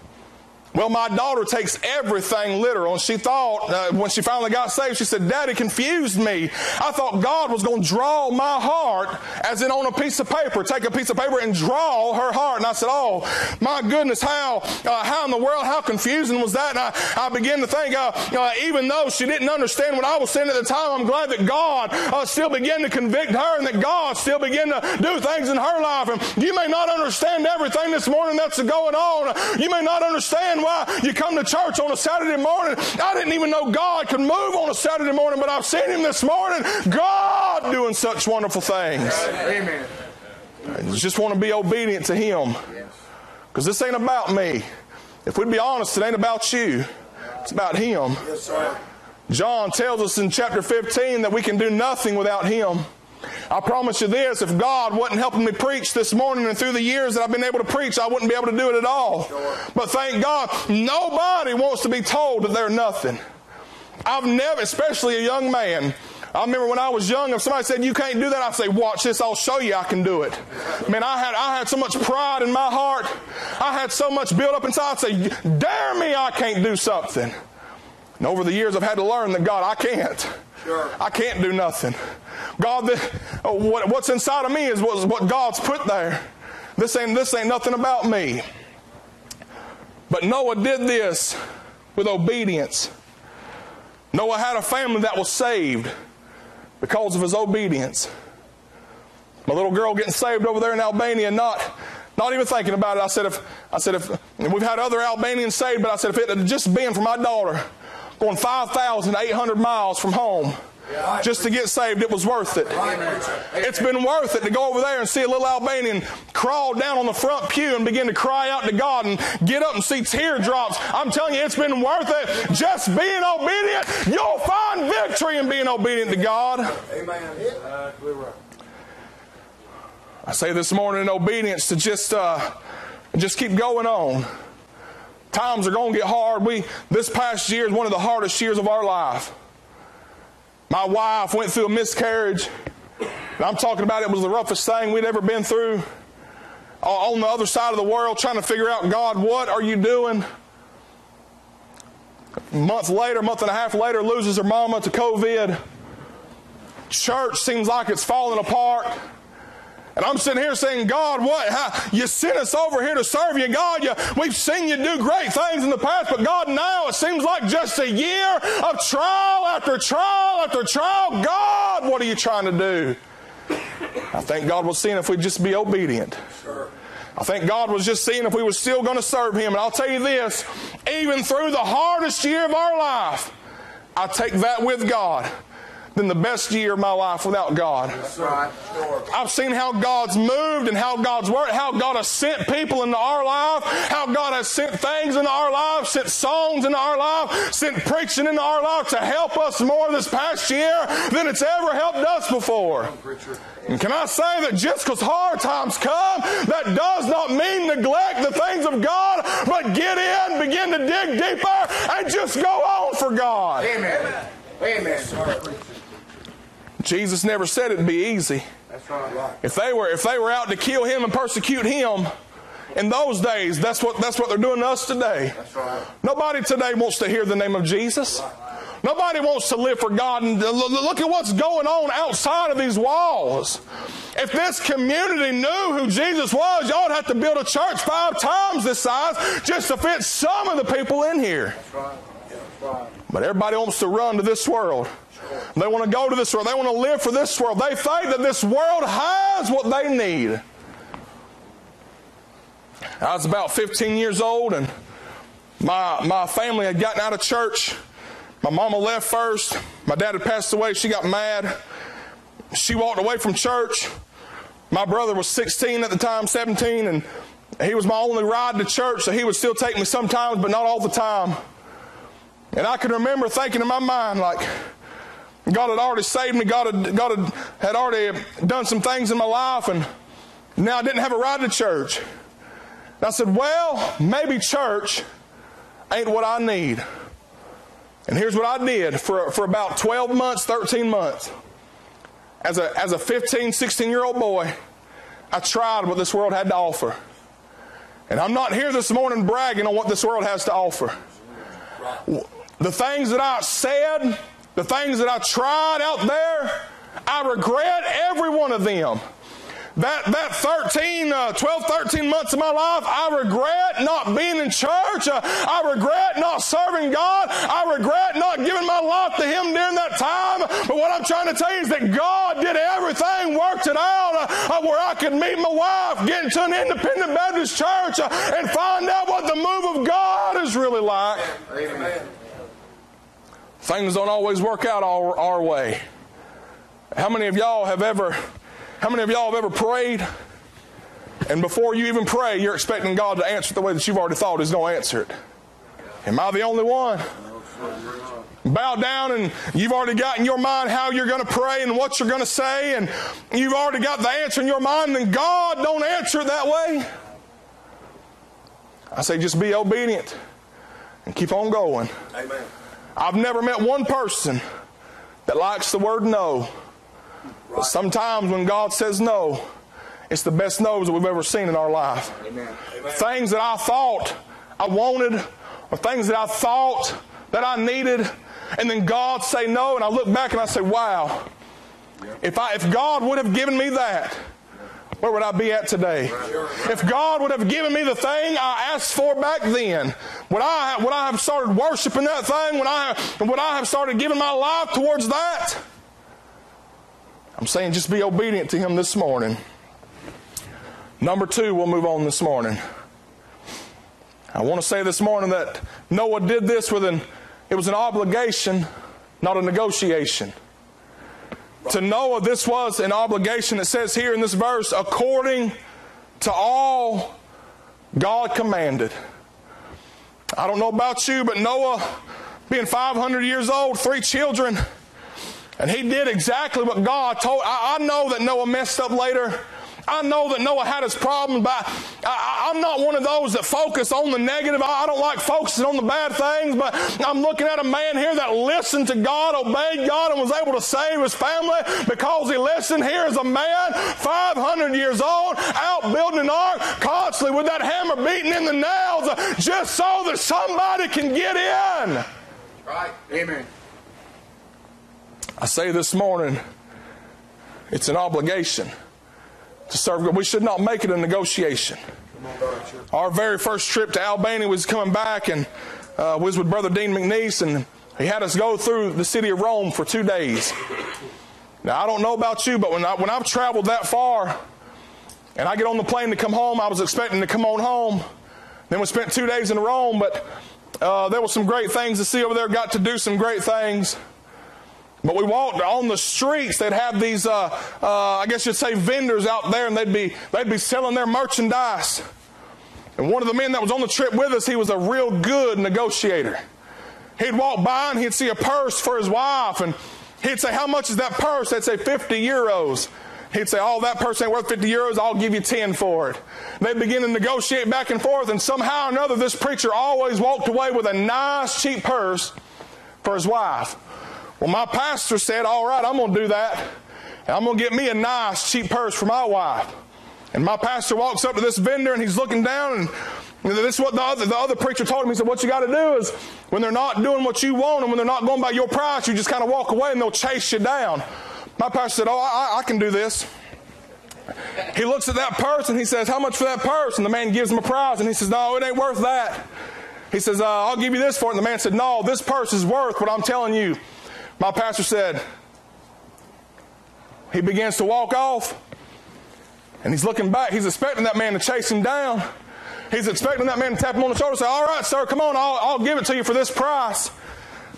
Well, my daughter takes everything literal, and she thought, uh, when she finally got saved, she said, Daddy confused me. I thought God was going to draw my heart, as in on a piece of paper, take a piece of paper and draw her heart. And I said, Oh, my goodness, how, uh, how in the world, how confusing was that? And I, I began to think, uh, uh even though she didn't understand what I was saying at the time, I'm glad that God uh, still began to convict her and that God still began to do things in her life. And you may not understand everything this morning that's going on. You may not understand why you come to church on a Saturday morning. I didn't even know God could move on a Saturday morning, but I've seen Him this morning. God doing such wonderful things. Amen. I just want to be obedient to Him. Because this ain't about me. If we'd be honest, it ain't about you. It's about Him. John tells us in chapter 15 that we can do nothing without Him. I promise you this if God wasn't helping me preach this morning and through the years that I've been able to preach, I wouldn't be able to do it at all. But thank God, nobody wants to be told that they're nothing. I've never, especially a young man, I remember when I was young, if somebody said, You can't do that, I'd say, Watch this, I'll show you I can do it. Man, I had, I had so much pride in my heart. I had so much built up inside. I'd say, Dare me, I can't do something. And over the years, I've had to learn that, God, I can't. Sure. I can't do nothing. God, the, uh, what, what's inside of me is what, what God's put there. This ain't, this ain't nothing about me. But Noah did this with obedience. Noah had a family that was saved because of his obedience. My little girl getting saved over there in Albania, not, not even thinking about it. I said, if, I said, if we've had other Albanians saved, but I said, if it had just been for my daughter, going 5,800 miles from home just to get saved, it was worth it. It's been worth it to go over there and see a little Albanian crawl down on the front pew and begin to cry out to God and get up and see teardrops. I'm telling you, it's been worth it. Just being obedient, you'll find victory in being obedient to God. Amen. I say this morning in obedience to just uh, just keep going on. Times are going to get hard. We this past year is one of the hardest years of our life. My wife went through a miscarriage. And I'm talking about it was the roughest thing we'd ever been through. On the other side of the world, trying to figure out, God, what are you doing? A month later, month and a half later, loses her mama to COVID. Church seems like it's falling apart. And I'm sitting here saying, God, what? How, you sent us over here to serve you. God, you, we've seen you do great things in the past, but God, now it seems like just a year of trial after trial after trial. God, what are you trying to do? I think God was seeing if we'd just be obedient. I think God was just seeing if we were still going to serve Him. And I'll tell you this even through the hardest year of our life, I take that with God than the best year of my life without God. I've seen how God's moved and how God's worked, how God has sent people into our life, how God has sent things into our life, sent songs into our life, sent preaching into our life to help us more this past year than it's ever helped us before. And can I say that just because hard times come, that does not mean neglect the things of God, but get in, begin to dig deeper, and just go on for God. Amen. Amen. Jesus never said it'd be easy. That's right. If they were if they were out to kill him and persecute him in those days, that's what that's what they're doing to us today. That's right. Nobody today wants to hear the name of Jesus. Nobody wants to live for God. And look at what's going on outside of these walls. If this community knew who Jesus was, y'all would have to build a church five times this size just to fit some of the people in here. That's right. That's right. But everybody wants to run to this world. They want to go to this world. They want to live for this world. They think that this world has what they need. I was about 15 years old, and my, my family had gotten out of church. My mama left first. My dad had passed away. She got mad. She walked away from church. My brother was 16 at the time, 17, and he was my only ride to church, so he would still take me sometimes, but not all the time. And I can remember thinking in my mind, like, God had already saved me. God had, God had, had already done some things in my life, and now I didn't have a ride to church. And I said, Well, maybe church ain't what I need. And here's what I did for, for about 12 months, 13 months. As a, as a 15, 16 year old boy, I tried what this world had to offer. And I'm not here this morning bragging on what this world has to offer. The things that I said, the things that I tried out there, I regret every one of them. That, that 13, uh, 12, 13 months of my life, I regret not being in church. Uh, I regret not serving God. I regret not giving my life to Him during that time. But what I'm trying to tell you is that God did everything, worked it out uh, uh, where I could meet my wife, get into an independent Baptist church, uh, and find out what the move of God is really like. Amen. Things don't always work out our, our way. How many of y'all have ever, how many of y'all have ever prayed? And before you even pray, you're expecting God to answer the way that you've already thought He's going to answer it. Am I the only one? Bow down and you've already got in your mind how you're going to pray and what you're going to say, and you've already got the answer in your mind, and God don't answer it that way. I say just be obedient and keep on going. Amen. I've never met one person that likes the word no. But sometimes when God says no, it's the best no's that we've ever seen in our life. Amen. Amen. Things that I thought I wanted, or things that I thought that I needed, and then God say no, and I look back and I say, wow, if, I, if God would have given me that, where would I be at today? If God would have given me the thing I asked for back then, would I, would I have started worshiping that thing? Would I, would I have started giving my life towards that? I'm saying just be obedient to Him this morning. Number two, we'll move on this morning. I want to say this morning that Noah did this with an, it was an obligation, not a negotiation. To Noah, this was an obligation. It says here in this verse, according to all God commanded. I don't know about you, but Noah, being 500 years old, three children, and he did exactly what God told. I, I know that Noah messed up later. I know that Noah had his problems, but I, am not one of those that focus on the negative. I, I don't like focusing on the bad things, but I'm looking at a man here that listened to God, obeyed God, and was able to save his family because he listened. Here is a man, 500 years old, out building an ark, constantly with that hammer beating in the nails, just so that somebody can get in. Right. Amen. I say this morning, it's an obligation to serve God. We should not make it a negotiation. Our very first trip to Albania was coming back and uh, was with Brother Dean McNeese, and he had us go through the city of Rome for two days. Now, I don't know about you, but when, I, when I've traveled that far and I get on the plane to come home, I was expecting to come on home. Then we spent two days in Rome, but uh, there were some great things to see over there, got to do some great things. But we walked on the streets. They'd have these, uh, uh, I guess you'd say, vendors out there, and they'd be they'd be selling their merchandise. And one of the men that was on the trip with us, he was a real good negotiator. He'd walk by and he'd see a purse for his wife, and he'd say, "How much is that purse?" They'd say, "50 euros." He'd say, "Oh, that purse ain't worth 50 euros. I'll give you 10 for it." They'd begin to negotiate back and forth, and somehow or another, this preacher always walked away with a nice, cheap purse for his wife. Well, my pastor said, All right, I'm going to do that. And I'm going to get me a nice, cheap purse for my wife. And my pastor walks up to this vendor and he's looking down and this is what the other, the other preacher told him. He said, What you got to do is when they're not doing what you want and when they're not going by your price, you just kind of walk away and they'll chase you down. My pastor said, Oh, I, I can do this. He looks at that purse and he says, How much for that purse? And the man gives him a price and he says, No, it ain't worth that. He says, uh, I'll give you this for it. And the man said, No, this purse is worth what I'm telling you. My pastor said, he begins to walk off, and he's looking back. He's expecting that man to chase him down. He's expecting that man to tap him on the shoulder and say, All right, sir, come on, I'll, I'll give it to you for this price.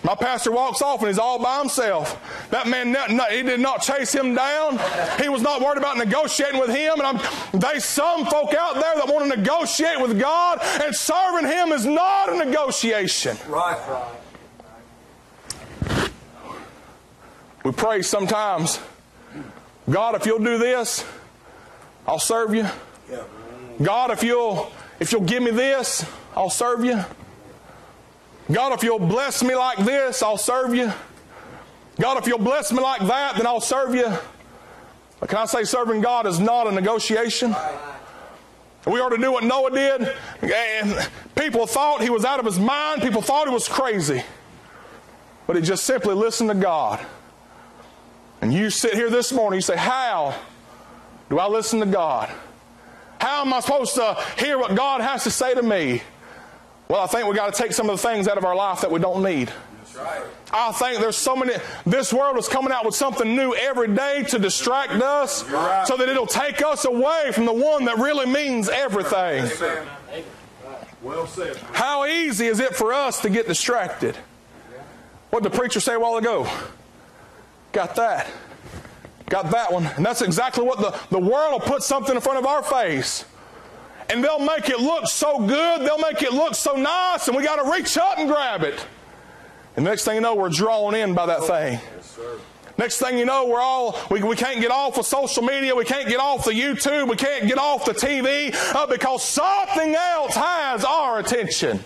My pastor walks off and he's all by himself. That man, he did not chase him down. He was not worried about negotiating with him. And I'm, there's some folk out there that want to negotiate with God, and serving Him is not a negotiation. Right, right. We pray sometimes, God, if you'll do this, I'll serve you. God, if you'll if you'll give me this, I'll serve you. God, if you'll bless me like this, I'll serve you. God, if you'll bless me like that, then I'll serve you. But can I say serving God is not a negotiation? We are to do what Noah did. And people thought he was out of his mind. People thought he was crazy. But he just simply listened to God. And you sit here this morning, you say, How do I listen to God? How am I supposed to hear what God has to say to me? Well, I think we got to take some of the things out of our life that we don't need. Right. I think there's so many, this world is coming out with something new every day to distract us right. so that it'll take us away from the one that really means everything. Amen. Well said. How easy is it for us to get distracted? What did the preacher say a while ago? Got that. Got that one. And that's exactly what the, the world will put something in front of our face. And they'll make it look so good, they'll make it look so nice, and we got to reach up and grab it. And next thing you know, we're drawn in by that thing. Next thing you know, we're all, we, we can't get off of social media, we can't get off the YouTube, we can't get off the TV uh, because something else has our attention.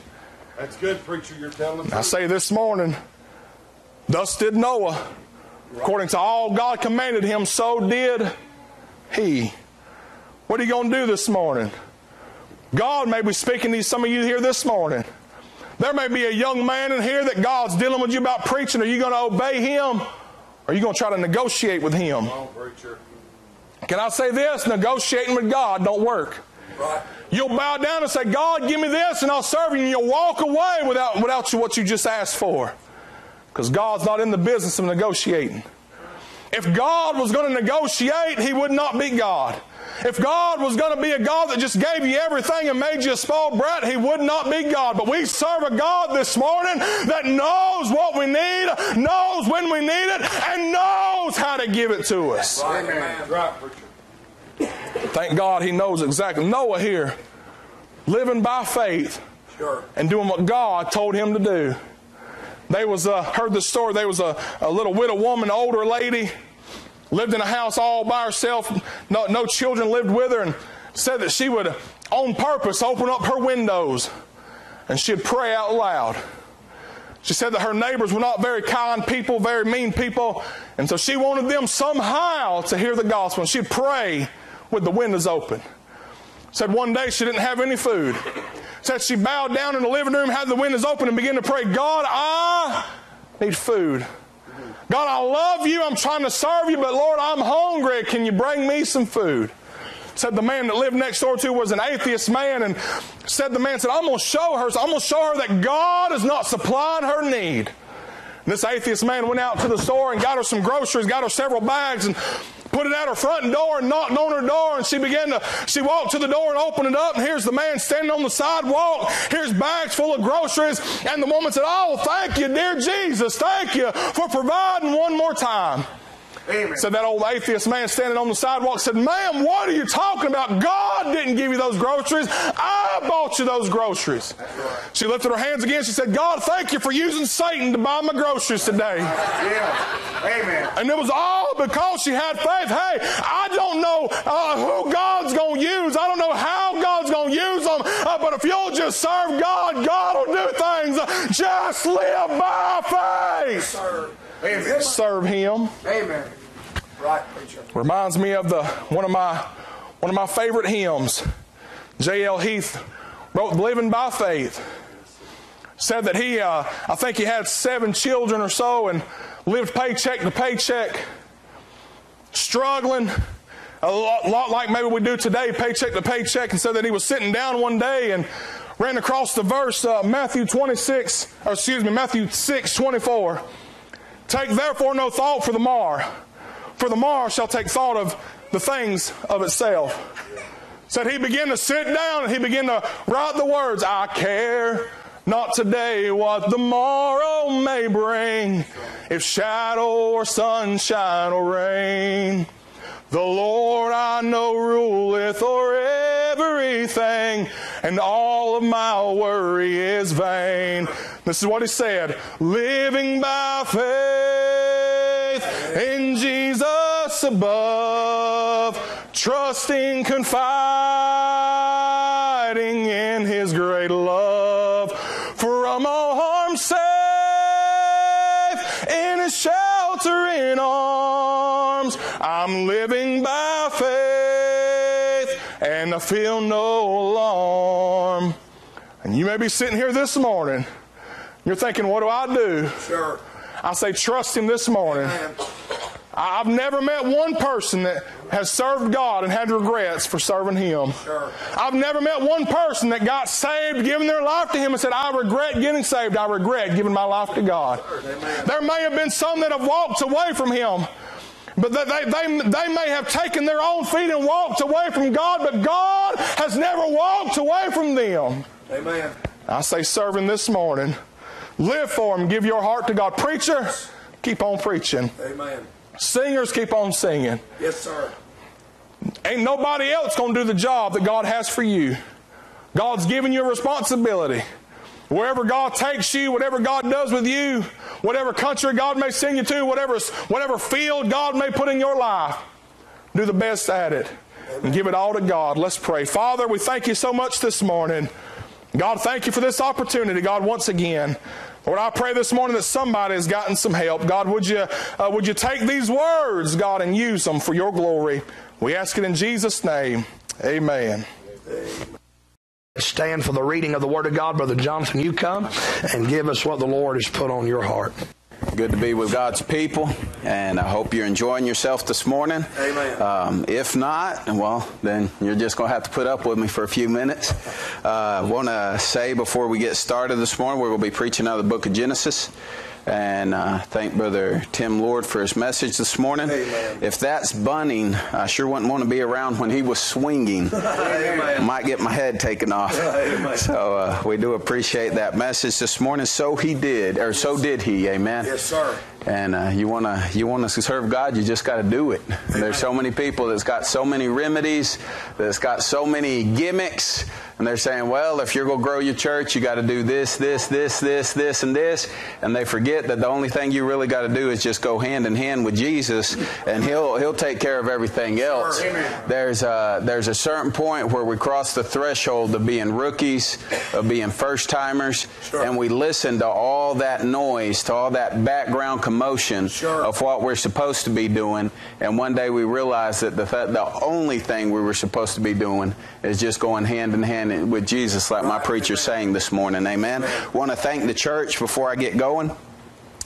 That's good, preacher. You're telling the I say this morning, thus did Noah. According to all God commanded him, so did he. What are you going to do this morning? God may be speaking to some of you here this morning. There may be a young man in here that God's dealing with you about preaching. Are you going to obey him? Or are you going to try to negotiate with him? Come on, preacher. Can I say this? Negotiating with God don't work. Right. You'll bow down and say, God, give me this, and I'll serve you, and you'll walk away without, without what you just asked for. Because God's not in the business of negotiating. If God was going to negotiate, He would not be God. If God was going to be a God that just gave you everything and made you a small brat, He would not be God. But we serve a God this morning that knows what we need, knows when we need it, and knows how to give it to us. Right, man. Right, preacher. Thank God He knows exactly. Noah here, living by faith and doing what God told him to do. They was uh, heard the story. There was a, a little widow woman, older lady, lived in a house all by herself. No, no children lived with her, and said that she would, on purpose, open up her windows and she'd pray out loud. She said that her neighbors were not very kind people, very mean people, and so she wanted them somehow to hear the gospel. And she'd pray with the windows open. Said one day she didn't have any food. Said she bowed down in the living room, had the windows open, and began to pray, God, I need food. God, I love you. I'm trying to serve you, but Lord, I'm hungry. Can you bring me some food? Said the man that lived next door to was an atheist man, and said the man said, I'm gonna show her, I'm gonna show her that God is not supplying her need. And this atheist man went out to the store and got her some groceries, got her several bags, and put it at her front door and knocked on her door. And she began to, she walked to the door and opened it up. And here's the man standing on the sidewalk. Here's bags full of groceries. And the woman said, Oh, thank you, dear Jesus. Thank you for providing one more time. Amen. So that old atheist man standing on the sidewalk said, Ma'am, what are you talking about? God didn't give you those groceries. I bought you those groceries. Right. She lifted her hands again. She said, God, thank you for using Satan to buy my groceries today. Yeah. Amen. And it was all because she had faith. Hey, I don't know uh, who God's going to use. I don't know how God's going to use them. Uh, but if you'll just serve God, God will do things. Just live by faith. Amen. Serve Him. Amen. Right, preacher. Reminds me of the one of my one of my favorite hymns. J.L. Heath wrote "Living by Faith." Said that he, uh, I think he had seven children or so, and lived paycheck to paycheck, struggling a lot, lot like maybe we do today, paycheck to paycheck. And said that he was sitting down one day and ran across the verse uh, Matthew 26, or excuse me, Matthew 6, 24. Take therefore no thought for the morrow, for the morrow shall take thought of the things of itself. Said he began to sit down and he began to write the words, I care not today what the morrow may bring, if shadow or sunshine or rain. The Lord I know ruleth o'er everything, and all of my worry is vain. This is what he said living by faith in Jesus above, trusting, confiding in his great love, sheltering arms. I'm living by faith and I feel no alarm. And you may be sitting here this morning. You're thinking, what do I do? Sure. I say, trust Him this morning. Amen. I've never met one person that has served God and had regrets for serving Him. Sure. I've never met one person that got saved, given their life to Him, and said, I regret getting saved. I regret giving my life to God. Amen. There may have been some that have walked away from Him. But they, they, they, they may have taken their own feet and walked away from God, but God has never walked away from them. Amen. I say, serving this morning. Live for Him. Give your heart to God. Preacher, keep on preaching. Amen. Singers, keep on singing. Yes, sir. Ain't nobody else going to do the job that God has for you. God's given you a responsibility. Wherever God takes you, whatever God does with you, whatever country God may send you to, whatever, whatever field God may put in your life, do the best at it and give it all to God. Let's pray. Father, we thank you so much this morning. God, thank you for this opportunity, God, once again. Lord, I pray this morning that somebody has gotten some help. God, would you, uh, would you take these words, God, and use them for your glory? We ask it in Jesus' name. Amen. Stand for the reading of the Word of God. Brother Jonathan, you come and give us what the Lord has put on your heart. Good to be with God's people, and I hope you're enjoying yourself this morning. Amen. Um, if not, well, then you're just going to have to put up with me for a few minutes. Uh, I want to say before we get started this morning, we're going to be preaching out of the book of Genesis. And uh, thank Brother Tim Lord for his message this morning. Amen. If that's bunning, I sure wouldn't want to be around when he was swinging. Might get my head taken off. Amen. So uh, we do appreciate that message this morning. So he did, or so did he. Amen. Yes, sir. And uh, you wanna you wanna serve God, you just got to do it. There's so many people that's got so many remedies, that's got so many gimmicks, and they're saying, well, if you're gonna grow your church, you got to do this, this, this, this, this, and this, and they forget that the only thing you really got to do is just go hand in hand with Jesus, and He'll He'll take care of everything else. Amen. There's a there's a certain point where we cross the threshold of being rookies, of being first timers, Sure. and we listen to all that noise, to all that background commotion Sure. of what we're supposed to be doing, and one day we realize that the th- the only thing we were supposed to be doing is just going hand in hand with Jesus, like my preacher's saying this morning. Amen. Want to thank the church before I get going.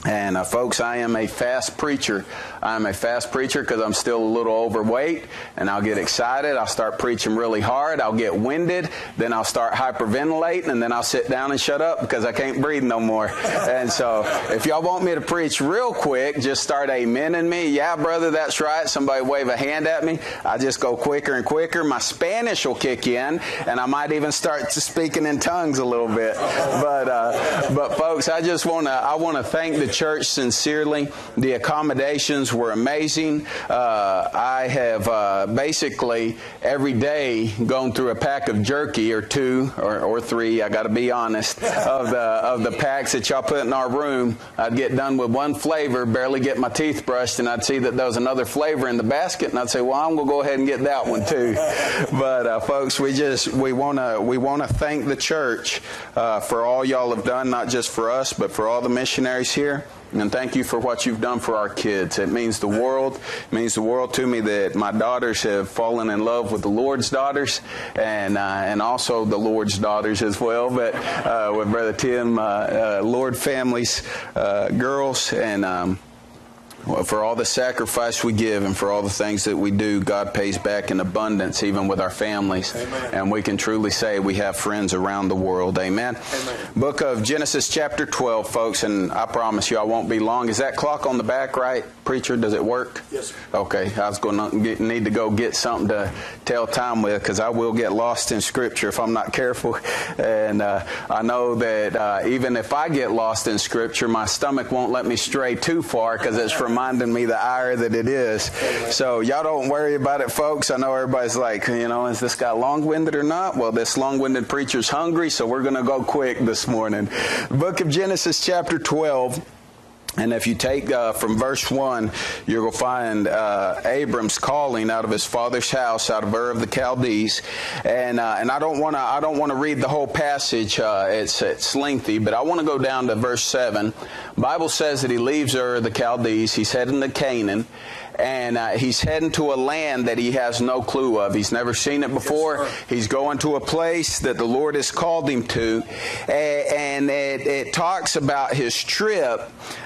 And uh, folks, I am a fast preacher. I'm a fast preacher because I'm still a little overweight, and I'll get excited. I'll start preaching really hard. I'll get winded. Then I'll start hyperventilating, and then I'll sit down and shut up because I can't breathe no more. (laughs) And so, if y'all want me to preach real quick, just start amening me. Yeah, brother, that's right. Somebody wave a hand at me. I just go quicker and quicker. My Spanish will kick in, and I might even start speaking in tongues a little bit. But, uh, but folks, I just want to I want to thank the church sincerely. The accommodations were amazing. Uh, I have uh, basically every day gone through a pack of jerky or two or, or three. I got to be honest of the of the packs that y'all put in our room. I'd get done with one flavor, barely get my teeth brushed, and I'd see that there was another flavor in the basket, and I'd say, "Well, I'm going to go ahead and get that one too." (laughs) But uh, folks, we just we want to we want to thank the church uh, for all y'all have done, not just for us, but for all the missionaries here. And thank you for what you've done for our kids. It means the world. It means the world to me that my daughters have fallen in love with the Lord's daughters, and uh, and also the Lord's daughters as well. But uh, with Brother Tim, uh, uh Lord families, uh, girls, and. Um, for all the sacrifice we give and for all the things that we do, God pays back in abundance, even with our families. Amen. And we can truly say we have friends around the world. Amen. Amen. Book of Genesis, chapter 12, folks, and I promise you I won't be long. Is that clock on the back right, preacher? Does it work? Yes. Sir. Okay. I was going to get, need to go get something to tell time with because I will get lost in Scripture if I'm not careful. And uh, I know that uh, even if I get lost in Scripture, my stomach won't let me stray too far because it's from reminding me the ire that it is. So y'all don't worry about it, folks. I know everybody's like, you know, is this guy long-winded or not? Well, this long-winded preacher's hungry, so we're going to go quick this morning. Book of Genesis, chapter 12. And if you take uh, from verse 1, you're going to find uh, Abram's calling out of his father's house, out of Ur of the Chaldees. And, uh, and I don't want to I don't want to read the whole passage. Uh, it's, it's lengthy, but I want to go down to verse 7. Bible says that he leaves Ur of the Chaldees. He's heading to Canaan and uh, he's heading to a land that he has no clue of. He's never seen it before. Yes, he's going to a place that the Lord has called him to, and it, it talks about his trip.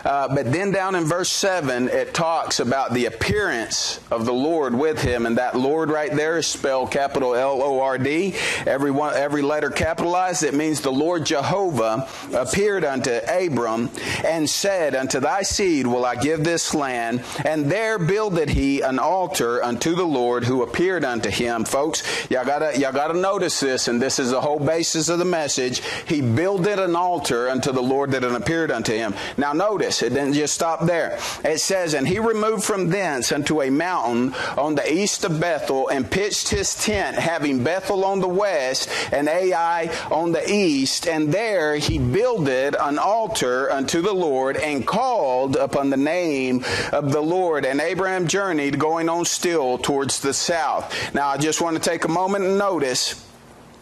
Uh, but then down in verse seven, it talks about the appearance of the Lord with him, and that Lord right there is spelled capital L O R D. Every one, every letter capitalized. It means the Lord Jehovah appeared unto Abram and said, "Unto thy seed will I give this land, and there build." Builded he an altar unto the Lord who appeared unto him. Folks, y'all gotta, y'all gotta notice this, and this is the whole basis of the message. He builded an altar unto the Lord that appeared unto him. Now notice, it didn't just stop there. It says, And he removed from thence unto a mountain on the east of Bethel and pitched his tent, having Bethel on the west and Ai on the east. And there he builded an altar unto the Lord and called upon the name of the Lord. And Abraham Abraham journeyed going on still towards the south. Now, I just want to take a moment and notice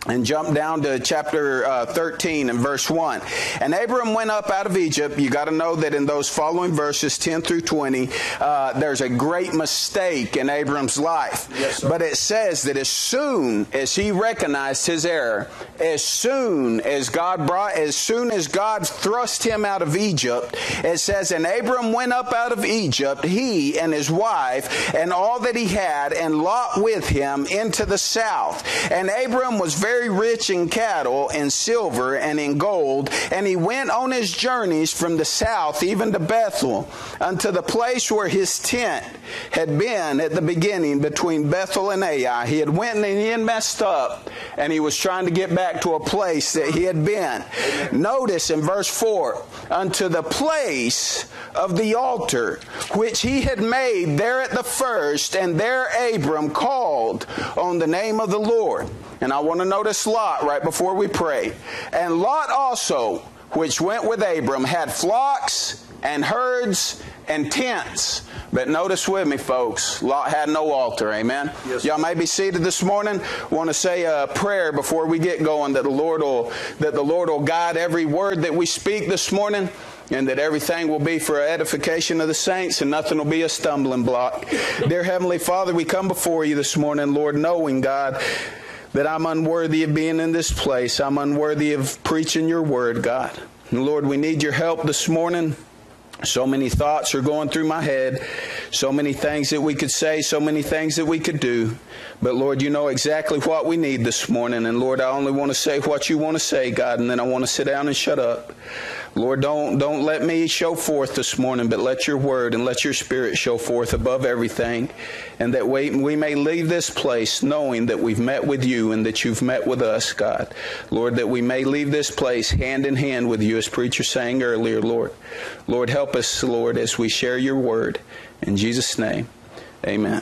and jump down to chapter uh, 13 and verse 1. And Abram went up out of Egypt. You got to know that in those following verses, 10 through 20, uh, there's a great mistake in Abram's life. Yes, but it says that as soon as he recognized his error, as soon as God brought, as soon as God thrust him out of Egypt, it says, and Abram went up out of Egypt, he and his wife, and all that he had, and Lot with him into the south. And Abram was very very rich in cattle and silver and in gold, and he went on his journeys from the south even to Bethel, unto the place where his tent had been at the beginning between Bethel and Ai. He had went and he had messed up, and he was trying to get back to a place that he had been. Notice in verse 4, unto the place of the altar which he had made there at the first, and there Abram called on the name of the Lord. And I want to notice Lot right before we pray. And Lot also, which went with Abram, had flocks and herds and tents. But notice with me, folks, Lot had no altar. Amen. Yes. Y'all may be seated this morning. Want to say a prayer before we get going that the Lord will that the Lord will guide every word that we speak this morning. And that everything will be for edification of the saints and nothing will be a stumbling block. Dear Heavenly Father, we come before you this morning, Lord, knowing, God, that I'm unworthy of being in this place. I'm unworthy of preaching your word, God. And Lord, we need your help this morning. So many thoughts are going through my head, so many things that we could say, so many things that we could do. But Lord, you know exactly what we need this morning. And Lord, I only want to say what you want to say, God, and then I want to sit down and shut up. Lord, don't, don't let me show forth this morning, but let your word and let your spirit show forth above everything. And that we, we may leave this place knowing that we've met with you and that you've met with us, God. Lord, that we may leave this place hand in hand with you, as preacher sang earlier, Lord. Lord, help us, Lord, as we share your word. In Jesus' name, amen.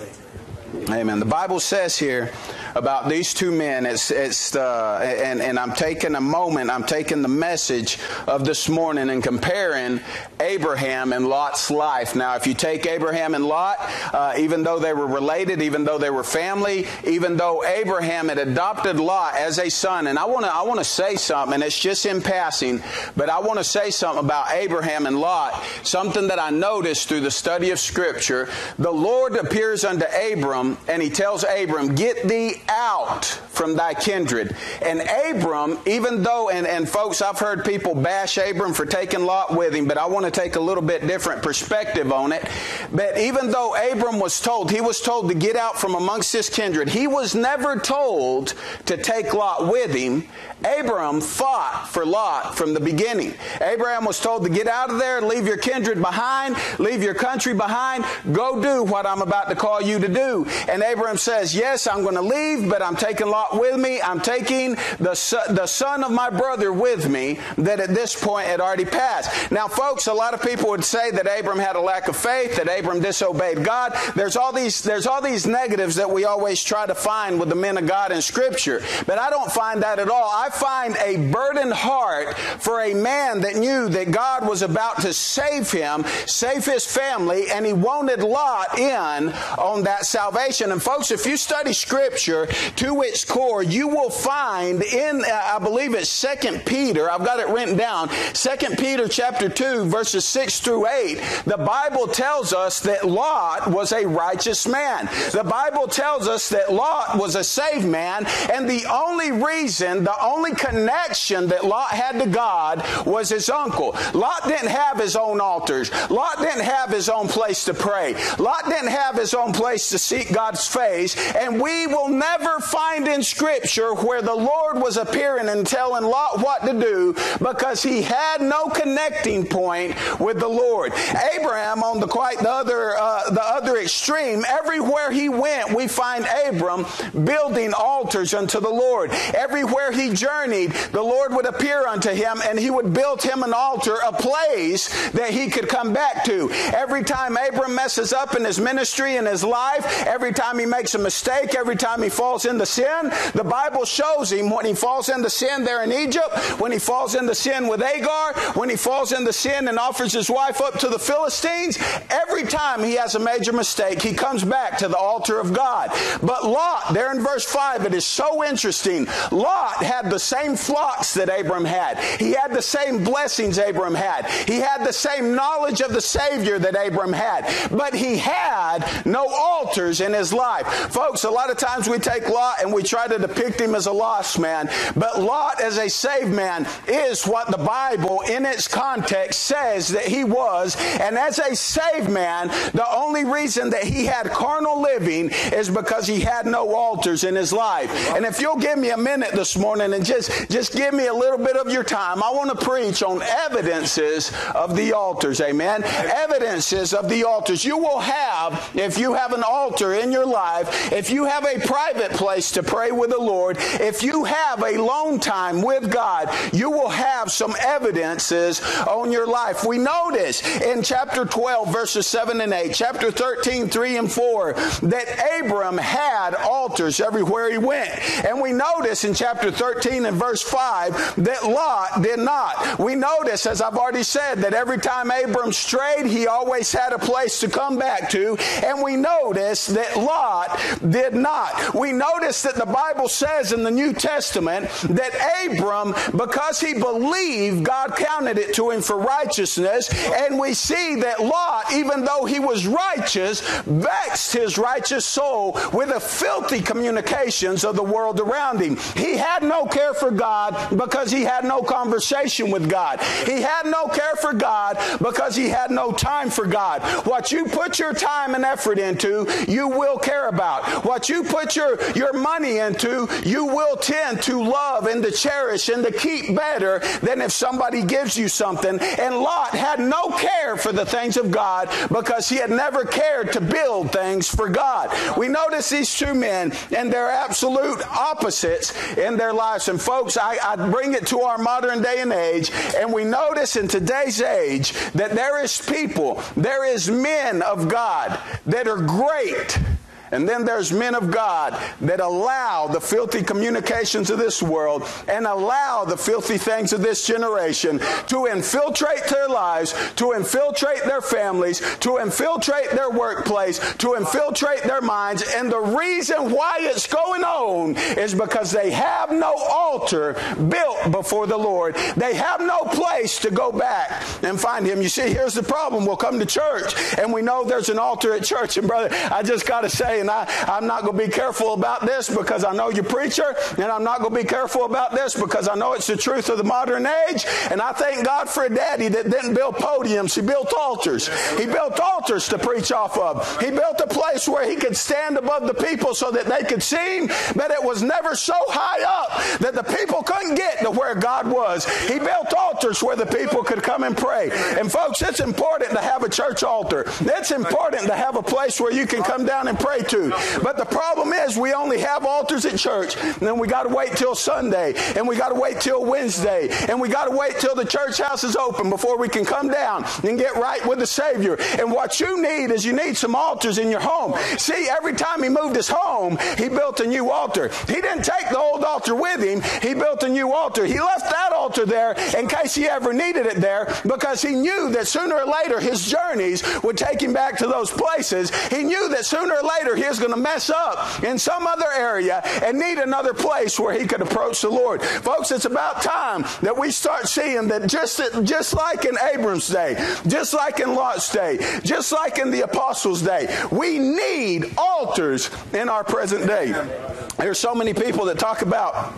Amen. The Bible says here about these two men, it's, it's uh, and, and I'm taking a moment, I'm taking the message of this morning and comparing Abraham and Lot's life. Now, if you take Abraham and Lot, uh, even though they were related, even though they were family, even though Abraham had adopted Lot as a son, and I want to I want to say something, and it's just in passing, but I want to say something about Abraham and Lot, something that I noticed through the study of Scripture. The Lord appears unto Abram, and he tells Abram, Get thee out from thy kindred. And Abram, even though, and, and folks, I've heard people bash Abram for taking Lot with him, but I want to take a little bit different perspective on it. But even though Abram was told, he was told to get out from amongst his kindred, he was never told to take Lot with him. Abram fought for Lot from the beginning. Abraham was told to get out of there, leave your kindred behind, leave your country behind, go do what I'm about to call you to do. And Abraham says, Yes, I'm going to leave, but I'm taking Lot with me. I'm taking the, son, the son of my brother with me that at this point had already passed. Now, folks, a lot of people would say that Abram had a lack of faith, that Abram disobeyed God. There's all these, there's all these negatives that we always try to find with the men of God in Scripture. But I don't find that at all. I find a burdened heart for a man that knew that God was about to save him, save his family, and he wanted Lot in on that salvation. And folks, if you study Scripture to its core, you will find in, uh, I believe it's Second Peter, I've got it written down, Second Peter chapter 2, verses 6 through 8, the Bible tells us that Lot was a righteous man. The Bible tells us that Lot was a saved man, and the only reason, the only connection that Lot had to God was his uncle. Lot didn't have his own altars. Lot didn't have his own place to pray. Lot didn't have his own place to seek God's face. And we will never find in Scripture where the Lord was appearing and telling Lot what to do because he had no connecting point with the Lord. Abraham, on the quite the other uh, the other extreme, everywhere he went, we find Abram building altars unto the Lord. Everywhere he journeyed, the Lord would appear unto him and he would build him an altar, a place that he could come back to. Every time Abram messes up in his ministry and his life, every time he makes a mistake, every time he falls into sin, the Bible shows him when he falls into sin there in Egypt, when he falls into sin with Agar, when he falls into sin and offers his wife up to the Philistines, every time he has a major mistake, he comes back to the altar of God. But Lot, there in verse 5, it is so interesting. Lot had the same flocks that Abram had. He had the same blessings Abram had. He had the same knowledge of the Savior that Abram had. But he had no altars in his life. Folks, a lot of times we take Lot and we try to depict him as a lost man. But Lot as a saved man is what the Bible in its context says that he was. And as a saved man, the only reason that he had carnal living is because he had no altars in his life. And if you'll give me a minute this morning and just, just give me a little bit of your time, I want to preach on evidences of the altars. Amen. Evidences of the altars. You will have, if you have an altar in your life, if you have a private place to pray with the Lord, if you have a lone time with God, you will have some evidences on your life. We notice in chapter 12, verses 7 and 8, chapter 13, 3 and 4, that Abram had altars everywhere he went. And we notice in chapter 13 and verse 5 that Lot did not. We notice, as I've already said, that every time Abram strayed, he always had a place to come back to. And we notice that Lot did not. We notice that the Bible says in the New Testament that Abram, because he believed, God counted it to him for righteousness. And we see that Lot, even though he was righteous, vexed his righteous soul with the filthy communications of the world around him. He had no care for God because he had no conversation with God. He had no care for God because he had no time for God. What you put your time and effort into, you will care about. What you put your, your money into, you will tend to love and to cherish and to keep better than if somebody gives you something. And Lot had no care for the things of God because he had never cared to build things for God. We notice these two men and they're absolute opposites in their lives. And folks, I, I bring it to our modern day and age, and we notice in today's age that there is people, there is men of God that are great and then there's men of God that allow the filthy communications of this world and allow the filthy things of this generation to infiltrate their lives, to infiltrate their families, to infiltrate their workplace, to infiltrate their minds. And the reason why it's going on is because they have no altar built before the Lord. They have no place to go back and find Him. You see, here's the problem. We'll come to church and we know there's an altar at church. And brother, I just got to say, and I, I'm not going to be careful about this because I know you're preacher, and I'm not going to be careful about this because I know it's the truth of the modern age. And I thank God for a daddy that didn't build podiums, he built altars. He built altars to preach off of. He built a place where he could stand above the people so that they could see him, but it was never so high up that the people couldn't get to where God was. He built altars where the people could come and pray. And folks, it's important to have a church altar. It's important to have a place where you can come down and pray But the problem is we only have altars at church, and then we got to wait till Sunday, and we got to wait till Wednesday, and we got to wait till the church house is open before we can come down and get right with the Savior. And what you need is you need some altars in your home. See, every time he moved his home, he built a new altar. He didn't take the old altar with him, he built a new altar. He left that altar there in case he ever needed it there because he knew that sooner or later his journeys would take him back to those places. He knew that sooner or later he was going to mess up in some other area and need another place where he could approach the Lord. Folks, it's about time that we start seeing that just, just like in Abram's day, just like in Lot's day, just like in the apostles' day, we need altars in our present day. There's so many people that talk about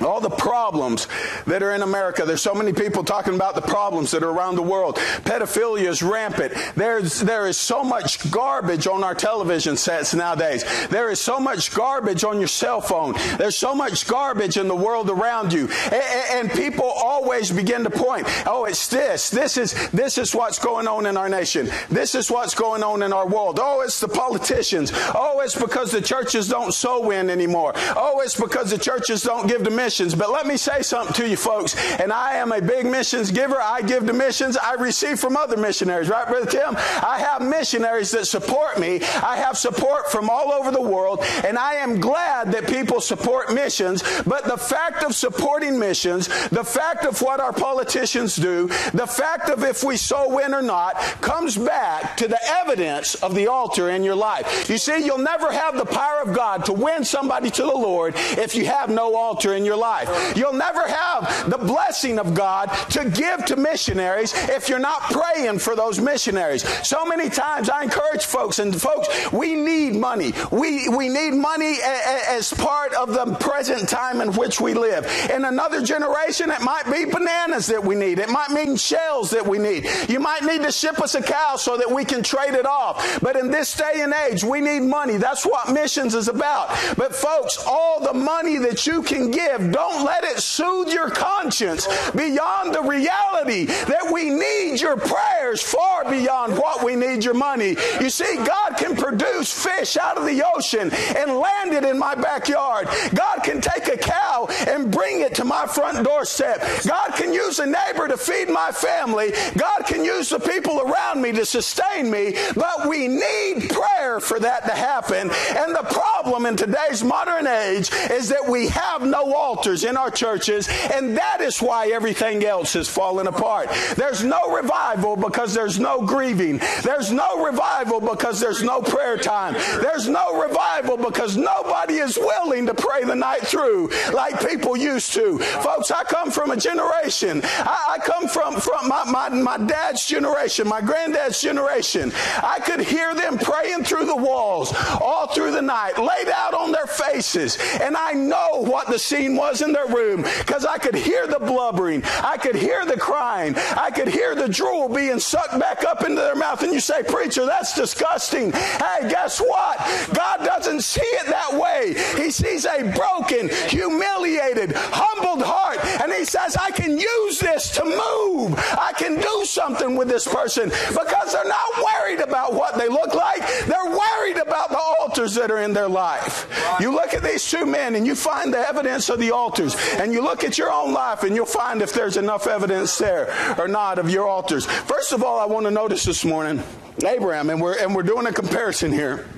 all the problems that are in America. There's so many people talking about the problems that are around the world. Pedophilia is rampant. There's, there is so much garbage on our television sets nowadays. There is so much garbage on your cell phone. There's so much garbage in the world around you. And, and people always begin to point, oh, it's this. This is, this is what's going on in our nation. This is what's going on in our world. Oh, it's the politicians. Oh, it's because the churches don't soul win anymore. Oh, it's because the churches don't give the missions. But let me say something to you folks. And I am a big missions giver. I give to missions. I receive from other missionaries, right, Brother Tim? I have missionaries that support me. I have support from all over the world. And I am glad that people support missions. But the fact of supporting missions, the fact of what our politicians do, the fact of if we soul win or not, comes back to the evidence of the altar in your life. You see, you'll never have the power of God to win somebody to the Lord if you have no altar in your life. You'll never have the blessing of God to give to missionaries if you're not praying for those missionaries. So many times I encourage folks, and folks, we need money. We, we need money as part of the present time in which we live. In another generation, it might be bananas that we need. It might mean shells that we need. You might need to ship us a cow so that we can trade it off. But in this day and age, we need money. That's what missions is about. But folks, all the money that you can give, don't let it soothe your conscience beyond the reality that we need your prayers far beyond what we need your money. You see, God can produce fish out of the ocean and land it in my backyard. God can take a cow and bring it to my front doorstep. God can use a neighbor to feed my family. God can use the people around me to sustain me. But we need prayer for that to happen. And the problem in today's modern age is that we have no altars in our churches, and that is why everything else is falling apart. There's no revival because there's no grieving. There's no revival because there's no prayer time. There's no revival because nobody is willing to pray the night through like people used to. Folks, I come from a generation. I, I come from, from my, my, my dad's generation, my granddad's generation. I could hear them praying through the walls all through the night, laid out on their faces. And I know what the scene was in their room because I could hear the blubbering. I could hear the crying. I could hear the drool being sucked back up into their mouth. And you say, Preacher, that's disgusting. Hey, guess what? God doesn't see it that way. He sees a broken, humiliated, humbled heart. And He says, I can use this to move. I can do something with this person because they're not worried about what they look like. They're worried about the altars that are in their life. You look at these two men and you find the evidence of the altars. And you look at your own life and you'll find if there's enough evidence there or not of your altars. First of all, I want to notice this morning Abraham, and we're, and we're doing a comparison here.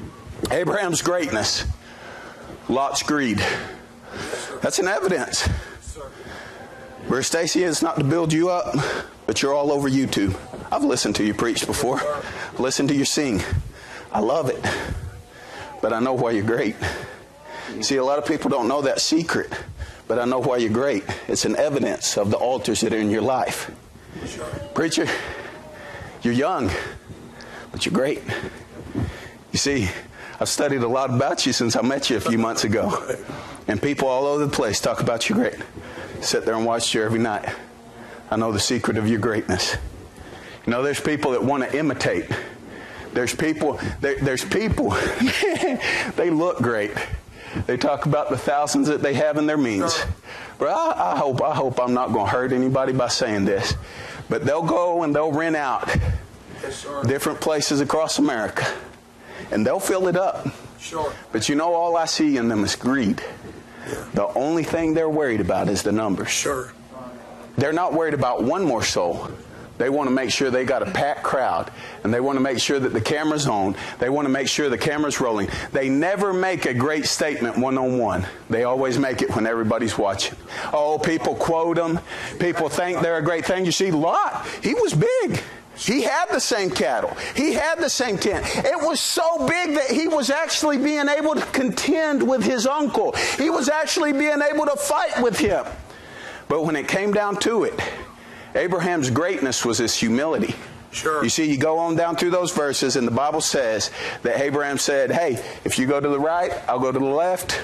Abraham's greatness, Lot's greed. That's an evidence. Where Stacy, is not to build you up, but you're all over YouTube. I've listened to you preach before, listened to you sing. I love it, but I know why you're great. See, a lot of people don't know that secret, but I know why you're great. It's an evidence of the altars that are in your life. Preacher, you're young, but you're great. You see, I've studied a lot about you since I met you a few months ago. And people all over the place talk about you great. Sit there and watch you every night. I know the secret of your greatness. You know, there's people that want to imitate. There's people, there, there's people, (laughs) they look great. They talk about the thousands that they have in their means. But I, I hope, I hope I'm not going to hurt anybody by saying this. But they'll go and they'll rent out different places across America. And they'll fill it up. Sure. But you know, all I see in them is greed. The only thing they're worried about is the numbers. Sure. They're not worried about one more soul. They want to make sure they got a packed crowd and they want to make sure that the camera's on. They want to make sure the camera's rolling. They never make a great statement one on one. They always make it when everybody's watching. Oh, people quote them. People think they're a great thing. You see, Lot, he was big. He had the same cattle. He had the same tent. It was so big that he was actually being able to contend with his uncle. He was actually being able to fight with him. But when it came down to it, Abraham's greatness was his humility. Sure. You see, you go on down through those verses, and the Bible says that Abraham said, Hey, if you go to the right, I'll go to the left.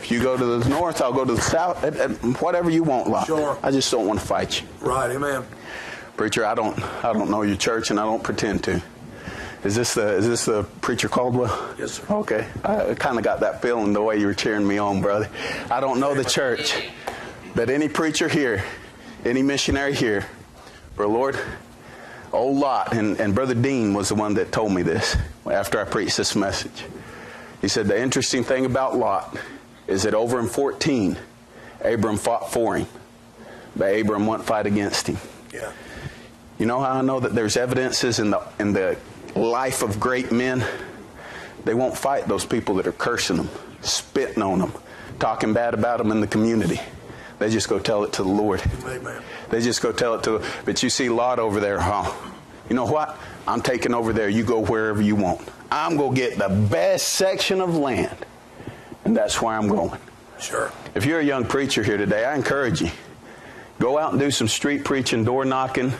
If you go to the north, I'll go to the south. Whatever you want, Lot. Sure. I just don't want to fight you. Right. Amen. Preacher, I don't I don't know your church and I don't pretend to. Is this the is this the preacher Caldwell? Yes, sir. Okay. I kind of got that feeling the way you were cheering me on, brother. I don't know the church, but any preacher here, any missionary here, for Lord, old Lot, and, and Brother Dean was the one that told me this after I preached this message. He said the interesting thing about Lot is that over in 14, Abram fought for him, but Abram wouldn't fight against him. Yeah. You know how I know that there's evidences in the in the life of great men? They won't fight those people that are cursing them, spitting on them, talking bad about them in the community. They just go tell it to the Lord. Amen. They just go tell it to. But you see Lot over there, huh? You know what? I'm taking over there. You go wherever you want. I'm gonna get the best section of land, and that's where I'm going. Sure. If you're a young preacher here today, I encourage you. Go out and do some street preaching, door knocking.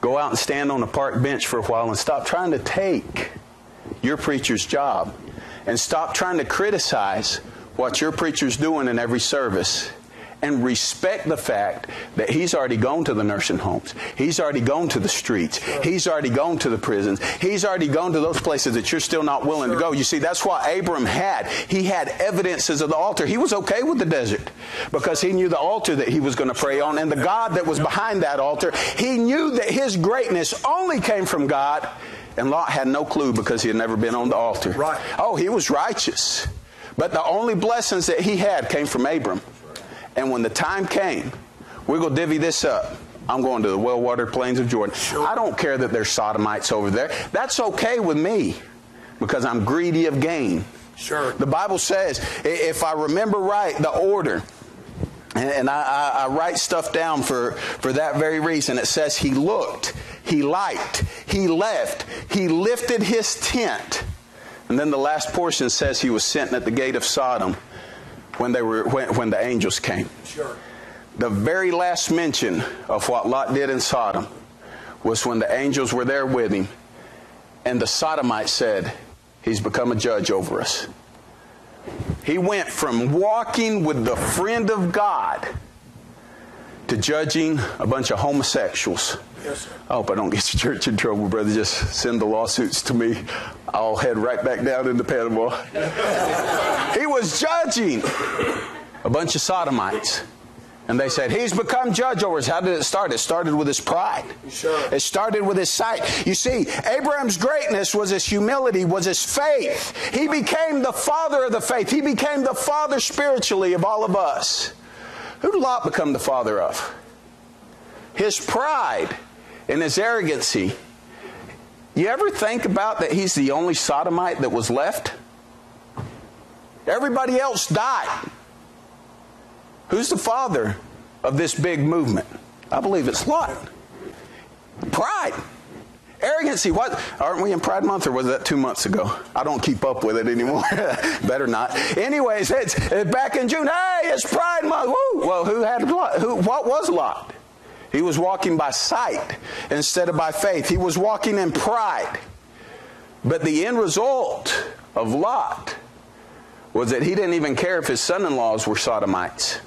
Go out and stand on a park bench for a while and stop trying to take your preacher's job. And stop trying to criticize what your preacher's doing in every service. And respect the fact that he's already gone to the nursing homes. He's already gone to the streets. He's already gone to the prisons. He's already gone to those places that you're still not willing to go. You see, that's what Abram had. He had evidences of the altar. He was okay with the desert because he knew the altar that he was going to pray on and the God that was behind that altar. He knew that his greatness only came from God. And Lot had no clue because he had never been on the altar. Right. Oh, he was righteous. But the only blessings that he had came from Abram. And when the time came, we're going to divvy this up. I'm going to the well watered plains of Jordan. I don't care that there's sodomites over there. That's okay with me. because I'm greedy of gain. Sure. The Bible says, if I remember right, the order, and, I, I write stuff down for, for that very reason. It says, He looked, He liked, He left, He lifted His tent. And then the last portion says He was sitting at the gate of Sodom when, they were, when, when the angels came. Sure. The very last mention of what Lot did in Sodom was when the angels were there with him, and the sodomite said, He's become a judge over us. He went from walking with the friend of God to judging a bunch of homosexuals. Yes, sir. I hope I don't get your church in trouble, brother. Just send the lawsuits to me. I'll head right back down into Panama. (laughs) was judging a bunch of sodomites. And they said, He's become judge over us. How did it start? It started with his pride. Sure. It started with his sight. You see, Abraham's greatness was his humility, was his faith. He became the father of the faith. He became the father spiritually of all of us. Who did Lot become the father of? His pride and his arrogancy. You ever think about that he's the only sodomite that was left? Everybody else died. Who's the father of this big movement? I believe it's Lot. Pride. Arrogancy. What? Aren't we in Pride Month or was that two months ago? I don't keep up with it anymore. (laughs) Better not. Anyways, it's, it's back in June. Hey, it's Pride Month. Woo! Well, who had Lot? Who, what was Lot? He was walking by sight instead of by faith. He was walking in pride. But the end result of Lot was that he didn't even care if his son in laws were sodomites.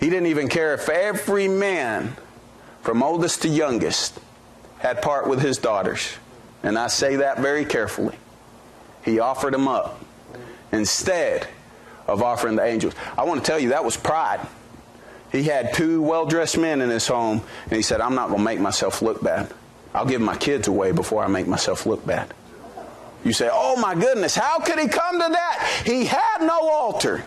He didn't even care if every man, from oldest to youngest, had part with his daughters. And I say that very carefully. He offered them up instead of offering the angels. I want to tell you, that was pride. He had two well dressed men in his home, and he said, I'm not going to make myself look bad. I'll give my kids away before I make myself look bad. You say, Oh my goodness, how could he come to that? He had no altar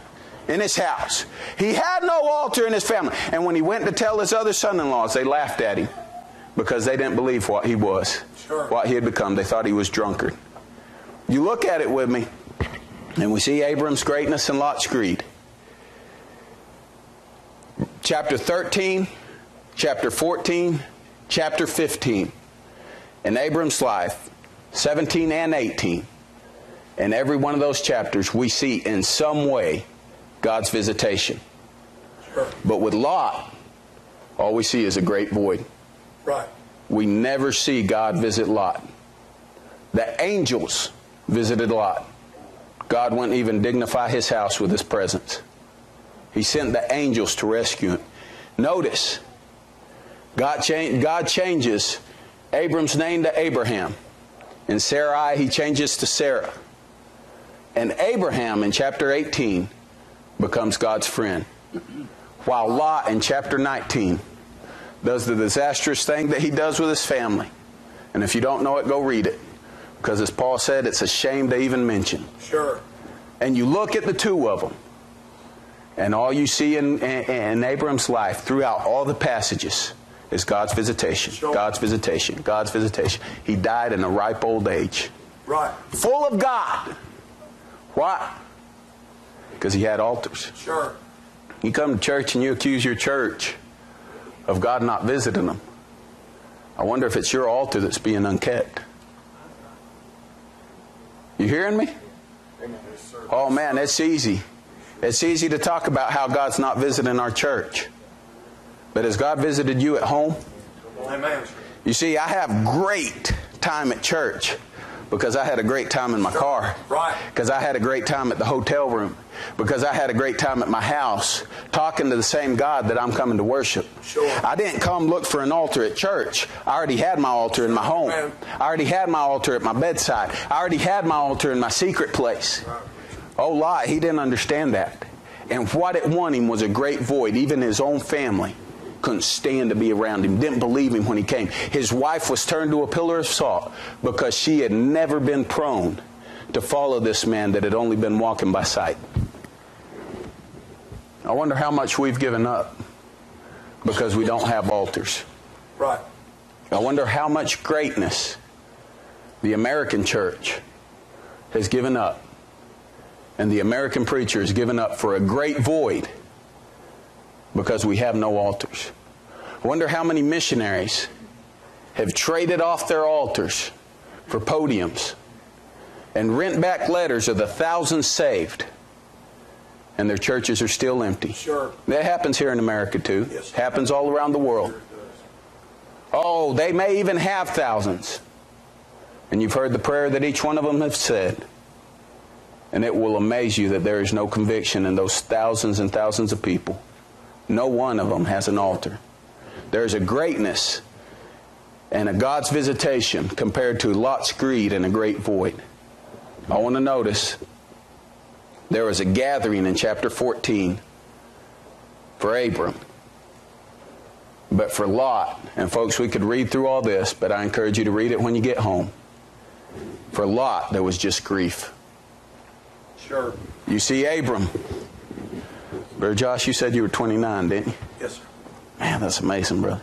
in his house, he had no altar in his family. And when he went to tell his other son in laws, they laughed at him because they didn't believe what he was, Sure. what he had become. They thought he was drunkard. You look at it with me, and we see Abram's greatness and Lot's greed. Chapter 13, chapter 14, chapter 15. In Abram's life, 17 and 18, in every one of those chapters, we see in some way God's visitation. But with Lot, all we see is a great void. Right. We never see God visit Lot. The angels visited Lot. God wouldn't even dignify his house with his presence. He sent the angels to rescue him. Notice, God, cha- God changes Abram's name to Abraham. In Sarai, he changes to Sarah. And Abraham in chapter 18 becomes God's friend. While Lot in chapter 19 does the disastrous thing that he does with his family. And if you don't know it, go read it. Because as Paul said, it's a shame to even mention. Sure. And you look at the two of them, and all you see in, in, in Abram's life throughout all the passages is God's visitation, God's visitation, God's visitation. He died in a ripe old age, Right. full of God. Why? Because he had altars. Sure. You come to church and you accuse your church of God not visiting them. I wonder if it's your altar that's being unkept. You hearing me? Oh man, it's easy. It's easy to talk about how God's not visiting our church. But has God visited you at home? Amen. You see, I have great time at church because I had a great time in my car. Right. Because I had a great time at the hotel room. Because I had a great time at my house talking to the same God that I'm coming to worship. Sure. I didn't come look for an altar at church. I already had my altar in my home. Amen. I already had my altar at my bedside. I already had my altar in my secret place. Oh, lie. He didn't understand that. And what it won him was a great void. Even his own family couldn't stand to be around him, didn't believe him when he came. His wife was turned to a pillar of salt because she had never been prone to follow this man that had only been walking by sight. I wonder how much we've given up because we don't have altars. Right. I wonder how much greatness the American church has given up, and the American preacher has given up for a great void because we have no altars. Wonder how many missionaries have traded off their altars for podiums and rent back letters of the thousands saved, and their churches are still empty. Sure. That happens here in America too. Yes. Happens all around the world. Oh, they may even have thousands. And you've heard the prayer that each one of them have said. And it will amaze you that there is no conviction in those thousands and thousands of people. No one of them has an altar. There's a greatness and a God's visitation compared to Lot's greed and a great void. I want to notice there was a gathering in chapter 14 for Abram. But for Lot, and folks, we could read through all this, but I encourage you to read it when you get home. For Lot, there was just grief. Sure. You see, Abram, Brother Josh, you said you were 29, didn't you? Yes, sir. Man, that's amazing, brother.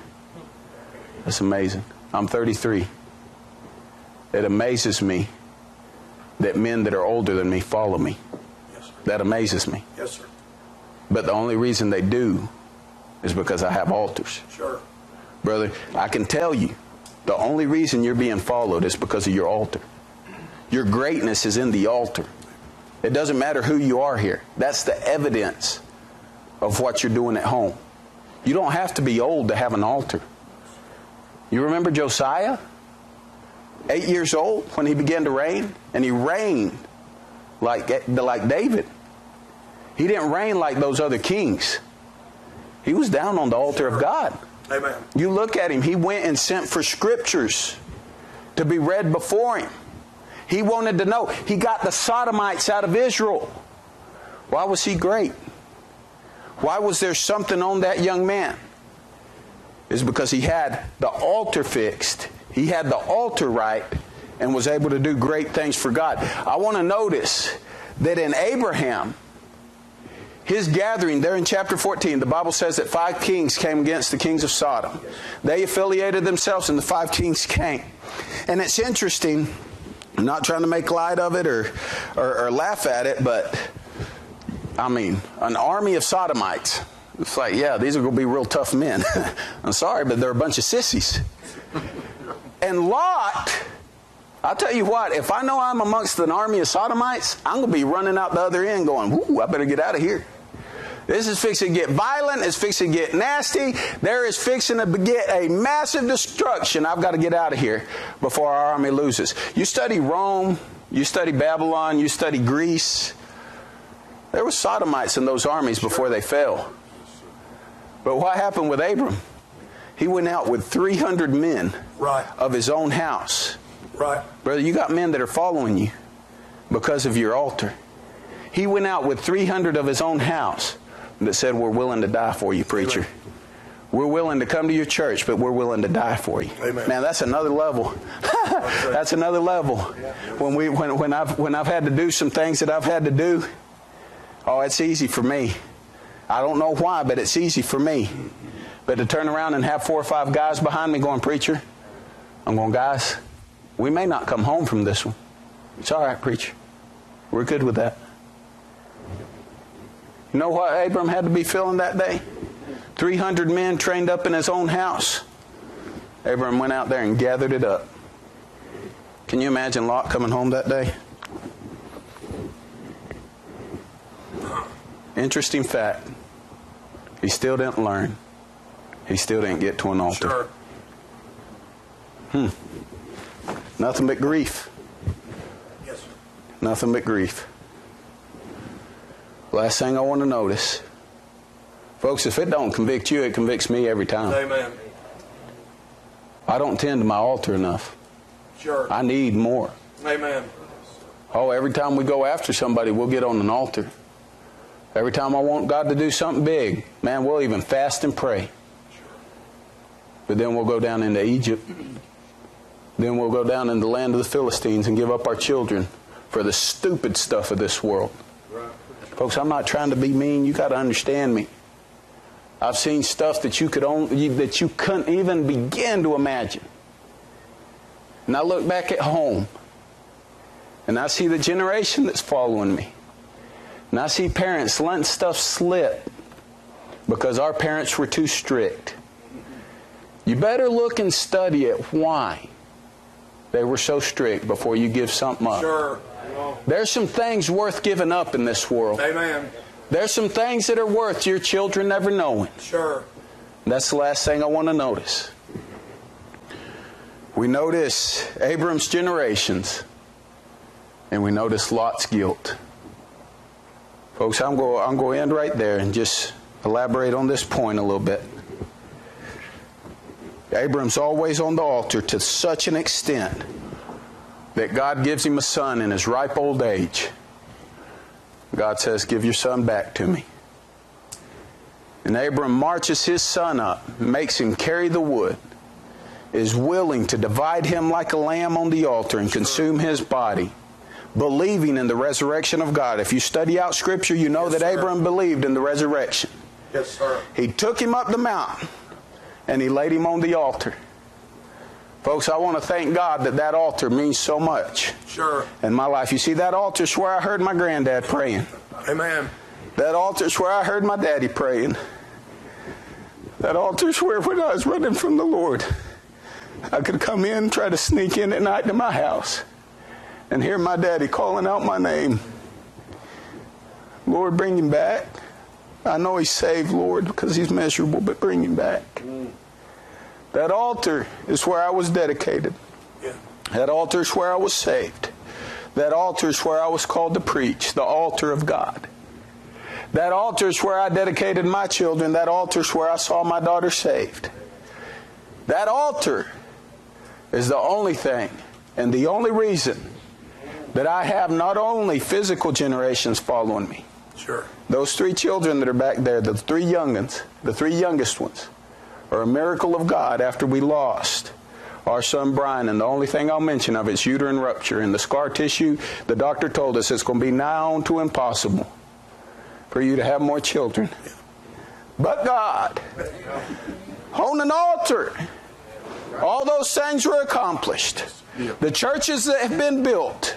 That's amazing. I'm 33. It amazes me that men that are older than me follow me. Yes, sir. That amazes me. Yes, sir. But the only reason they do is because I have altars. Sure. Brother, I can tell you, the only reason you're being followed is because of your altar. Your greatness is in the altar. It doesn't matter who you are here. That's the evidence of what you're doing at home. You don't have to be old to have an altar. You remember Josiah? Eight years old when he began to reign, and he reigned like, like David. He didn't reign like those other kings. He was down on the altar of God. Amen. You look at him, he went and sent for scriptures to be read before him. He wanted to know. He got the Sodomites out of Israel. Why was he great? Why was there something on that young man? It's because he had the altar fixed, he had the altar right, and was able to do great things for God. I want to notice that in Abraham, his gathering there in chapter 14, the Bible says that five kings came against the kings of Sodom. They affiliated themselves, and the five kings came. And it's interesting, I'm not trying to make light of it or, or, or laugh at it, but I mean, an army of Sodomites. It's like, yeah, these are going to be real tough men. (laughs) I'm sorry, but they're a bunch of sissies. And Lot, I'll tell you what, if I know I'm amongst an army of Sodomites, I'm going to be running out the other end going, whoo, I better get out of here. This is fixing to get violent. It's fixing to get nasty. There is fixing to get a massive destruction. I've got to get out of here before our army loses. You study Rome, you study Babylon, you study Greece. There were sodomites in those armies before they fell. But what happened with Abram? He went out with 300 men Right. of his own house. Right. Brother, you got men that are following you because of your altar. He went out with 300 of his own house that said, We're willing to die for you, preacher. We're willing to come to your church, but we're willing to die for you. Amen. Man, that's another level. (laughs) that's another level. When we when, when I've when I've had to do some things that I've had to do, oh, it's easy for me. I don't know why, but it's easy for me. But to turn around and have four or five guys behind me going, preacher, I'm going, guys, we may not come home from this one. It's all right, preacher. We're good with that. You know what Abram had to be feeling that day? 300 men trained up in his own house. Abram went out there and gathered it up. Can you imagine Lot coming home that day? Interesting fact. He still didn't learn. He still didn't get to an altar. Sure. Hmm. Nothing but grief. Yes, sir. Nothing but grief. Last thing I want to notice. Folks, if it don't convict you, it convicts me every time. Amen. I don't tend to my altar enough. Sure. I need more. Amen. Oh, every time we go after somebody, we'll get on an altar. Every time I want God to do something big, man, we'll even fast and pray. But then we'll go down into Egypt. Then we'll go down in the land of the Philistines and give up our children for the stupid stuff of this world. Folks, I'm not trying to be mean. You got to understand me. I've seen stuff that you could only, that you couldn't even begin to imagine. And I look back at home, And I see the generation that's following me. And I see parents letting stuff slip because our parents were too strict. You better look and study at why they were so strict before you give something up. Sure. There's some things worth giving up in this world. Amen. There's some things that are worth your children never knowing. Sure. That's the last thing I want to notice. We notice Abram's generations, and we notice Lot's guilt. Folks, I'm going, I'm going to end right there and just elaborate on this point a little bit. Abram's always on the altar to such an extent that God gives him a son in his ripe old age. God says, Give your son back to me. And Abram marches his son up, makes him carry the wood, is willing to divide him like a lamb on the altar and consume his body, believing in the resurrection of God. If you study out Scripture, you know Yes, that sir. Abram believed in the resurrection. Yes, sir. He took him up the mountain and he laid him on the altar. Folks, I want to thank God that that altar means so much Sure. in my life. You see, that altar's where I heard my granddad praying. Amen. That altar's where I heard my daddy praying. That altar's where, when I was running from the Lord, I could come in, try to sneak in at night to my house, and hear my daddy calling out my name. Lord, bring him back. I know he's saved, Lord, because he's miserable, but bring him back. That altar is where I was dedicated. Yeah. That altar is where I was saved. That altar is where I was called to preach, the altar of God. That altar is where I dedicated my children. That altar is where I saw my daughter saved. That altar is the only thing and the only reason that I have not only physical generations following me, Sure. those three children that are back there, the three youngins, the three youngest ones, are a miracle of God after we lost our son Brian. And the only thing I'll mention of it's uterine rupture. And the scar tissue, the doctor told us it's going to be nigh on to impossible for you to have more children. But God, on an altar, all those things were accomplished. The churches that have been built,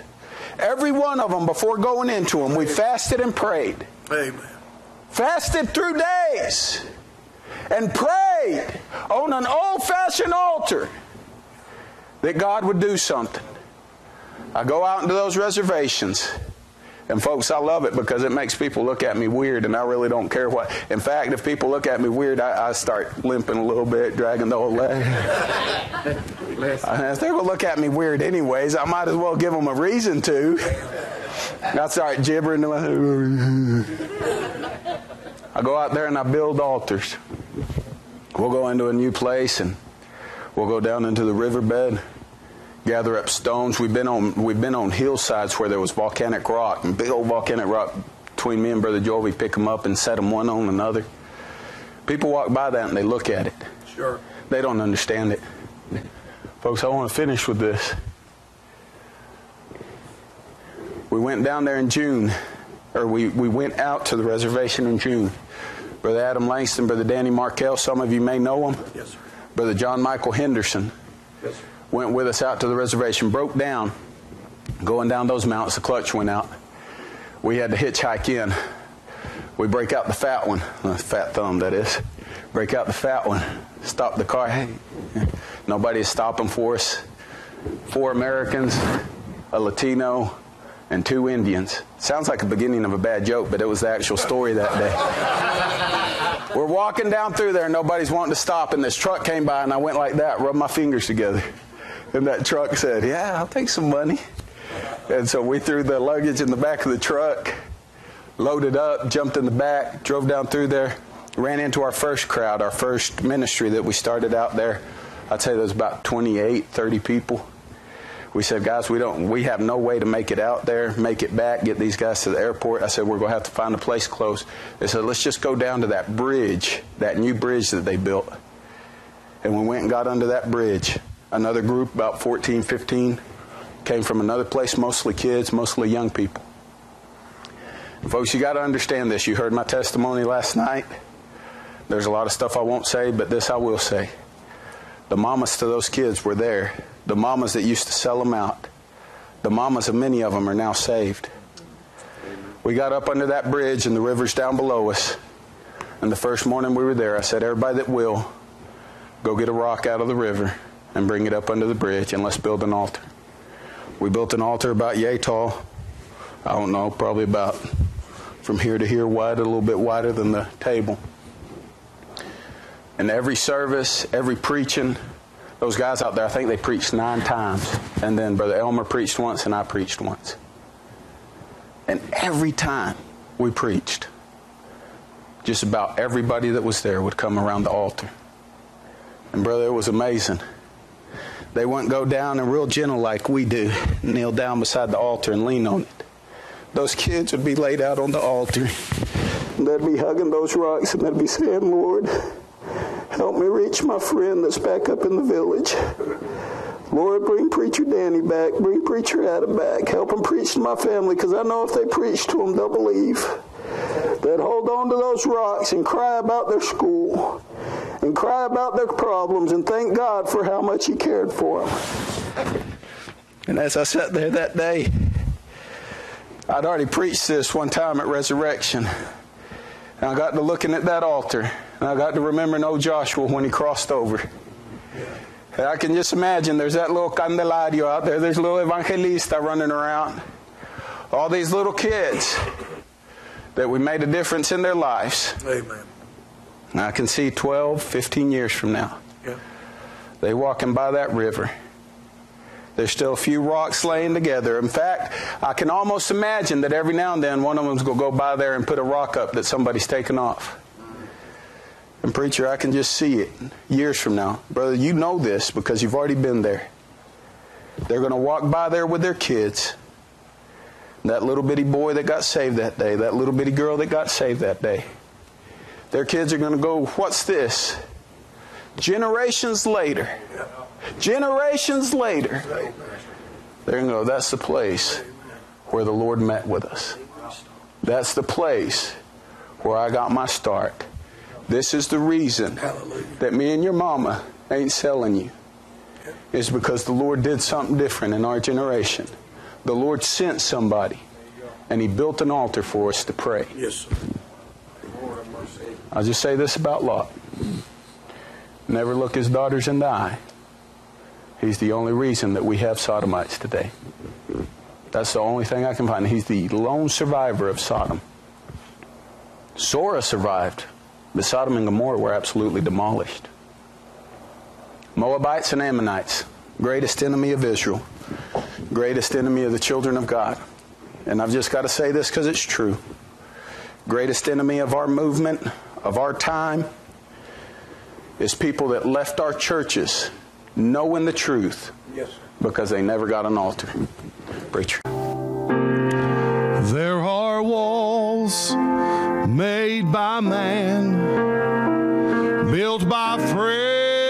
every one of them before going into them, we fasted and prayed Amen. fasted through days and prayed on an old fashioned altar that God would do something. I go out into those reservations. And folks, I love it because it makes people look at me weird, and I really don't care what. In fact, if people look at me weird, I, I start limping a little bit, dragging the old leg. (laughs) Uh, if they're to look at me weird anyways, I might as well give them a reason to. I start gibbering. I go out there and I build altars. We'll go into a new place and we'll go down into the riverbed, gather up stones. We've been on we've been on hillsides where there was volcanic rock and big old volcanic rock. Between me and Brother Joel, we pick them up and set them one on another. People walk by that and they look at it. Sure. They don't understand it. Folks, I want to finish with this. We went down there in June, or we, we went out to the reservation in June. Brother Adam Langston, Brother Danny Markell, some of you may know him. Yes, sir. Brother John Michael Henderson Yes, sir. Went with us out to the reservation, broke down. Going down those mountains, the clutch went out. We had to hitchhike in. We break out the fat one, uh, fat thumb that is. Break out the fat one, stop the car. Hey, nobody is stopping for us. Four Americans, a Latino, and two Indians. Sounds like the beginning of a bad joke, but it was the actual story that day. (laughs) We're walking down through there, and nobody's wanting to stop, and this truck came by, and I went like that, rubbed my fingers together. And that truck said, Yeah, I'll take some money. And so we threw the luggage in the back of the truck, loaded up, jumped in the back, drove down through there, ran into our first crowd, our first ministry that we started out there. I'd say there was about 28, 30 people. We said, guys, we don't, we have no way to make it out there, make it back, get these guys to the airport. I said, we're going to have to find a place close. They said, let's just go down to that bridge, that new bridge that they built. And we went and got under that bridge. Another group, about 14, 15, came from another place, mostly kids, mostly young people. Folks, you got to understand this. You heard my testimony last night. There's a lot of stuff I won't say, but this I will say. The mamas to those kids were there. The mamas that used to sell them out. The mamas of many of them are now saved. We got up under that bridge and the river's down below us. And the first morning we were there, I said, Everybody that will, go get a rock out of the river and bring it up under the bridge and let's build an altar. We built an altar about yay tall. I don't know, probably about from here to here wide, a little bit wider than the table. And every service, every preaching, those guys out there, I think they preached nine times. And then Brother Elmer preached once and I preached once. And every time we preached, just about everybody that was there would come around the altar. And brother, it was amazing. They wouldn't go down and real gentle like we do, kneel down beside the altar and lean on it. Those kids would be laid out on the altar. They'd be hugging those rocks and they'd be saying, Lord, help me reach my friend that's back up in the village. Lord, bring Preacher Danny back. Bring Preacher Adam back. Help him preach to my family because I know if they preach to him, they'll believe. They'd hold on to those rocks and cry about their school and cry about their problems and thank God for how much He cared for them. And as I sat there that day, I'd already preached this one time at Resurrection. And I got to looking at that altar, and I got to remembering old Joshua when he crossed over. And I can just imagine there's that little Candelario out there, there's little Evangelista running around. All these little kids that we made a difference in their lives. Amen. And I can see 12, 15 years from now. Yeah. They walking by that river. There's still a few rocks laying together. In fact, I can almost imagine that every now and then one of them's going to go by there and put a rock up that somebody's taken off. And preacher, I can just see it years from now. Brother, you know this because you've already been there. They're going to walk by there with their kids. That little bitty boy that got saved that day, that little bitty girl that got saved that day. Their kids are going to go, What's this? Generations later, generations later, they're going to go, That's the place where the Lord met with us. That's the place where I got my start. This is the reason that me and your mama ain't selling you. It's because the Lord did something different in our generation. The Lord sent somebody, and He built an altar for us to pray. Yes, sir. I'll just say this about Lot. Never look his daughters in the eye. He's the only reason that we have sodomites today. That's the only thing I can find. He's the lone survivor of Sodom. Zoar survived, but Sodom and Gomorrah were absolutely demolished. Moabites and Ammonites, greatest enemy of Israel, greatest enemy of the children of God. And I've just got to say this because it's true. Greatest enemy of our movement, of our time, is people that left our churches knowing the truth Yes, because they never got an altar. Preacher. There are walls made by man, built by frail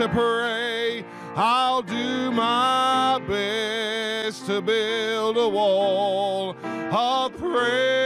to pray. I'll do my best to build a wall of prayer.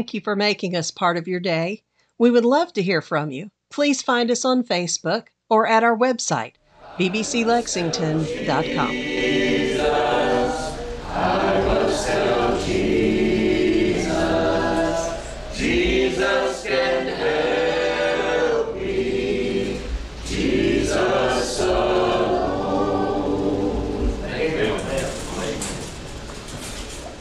Thank you for making us part of your day. We would love to hear from you. Please find us on Facebook or at our website, bbclexington.com.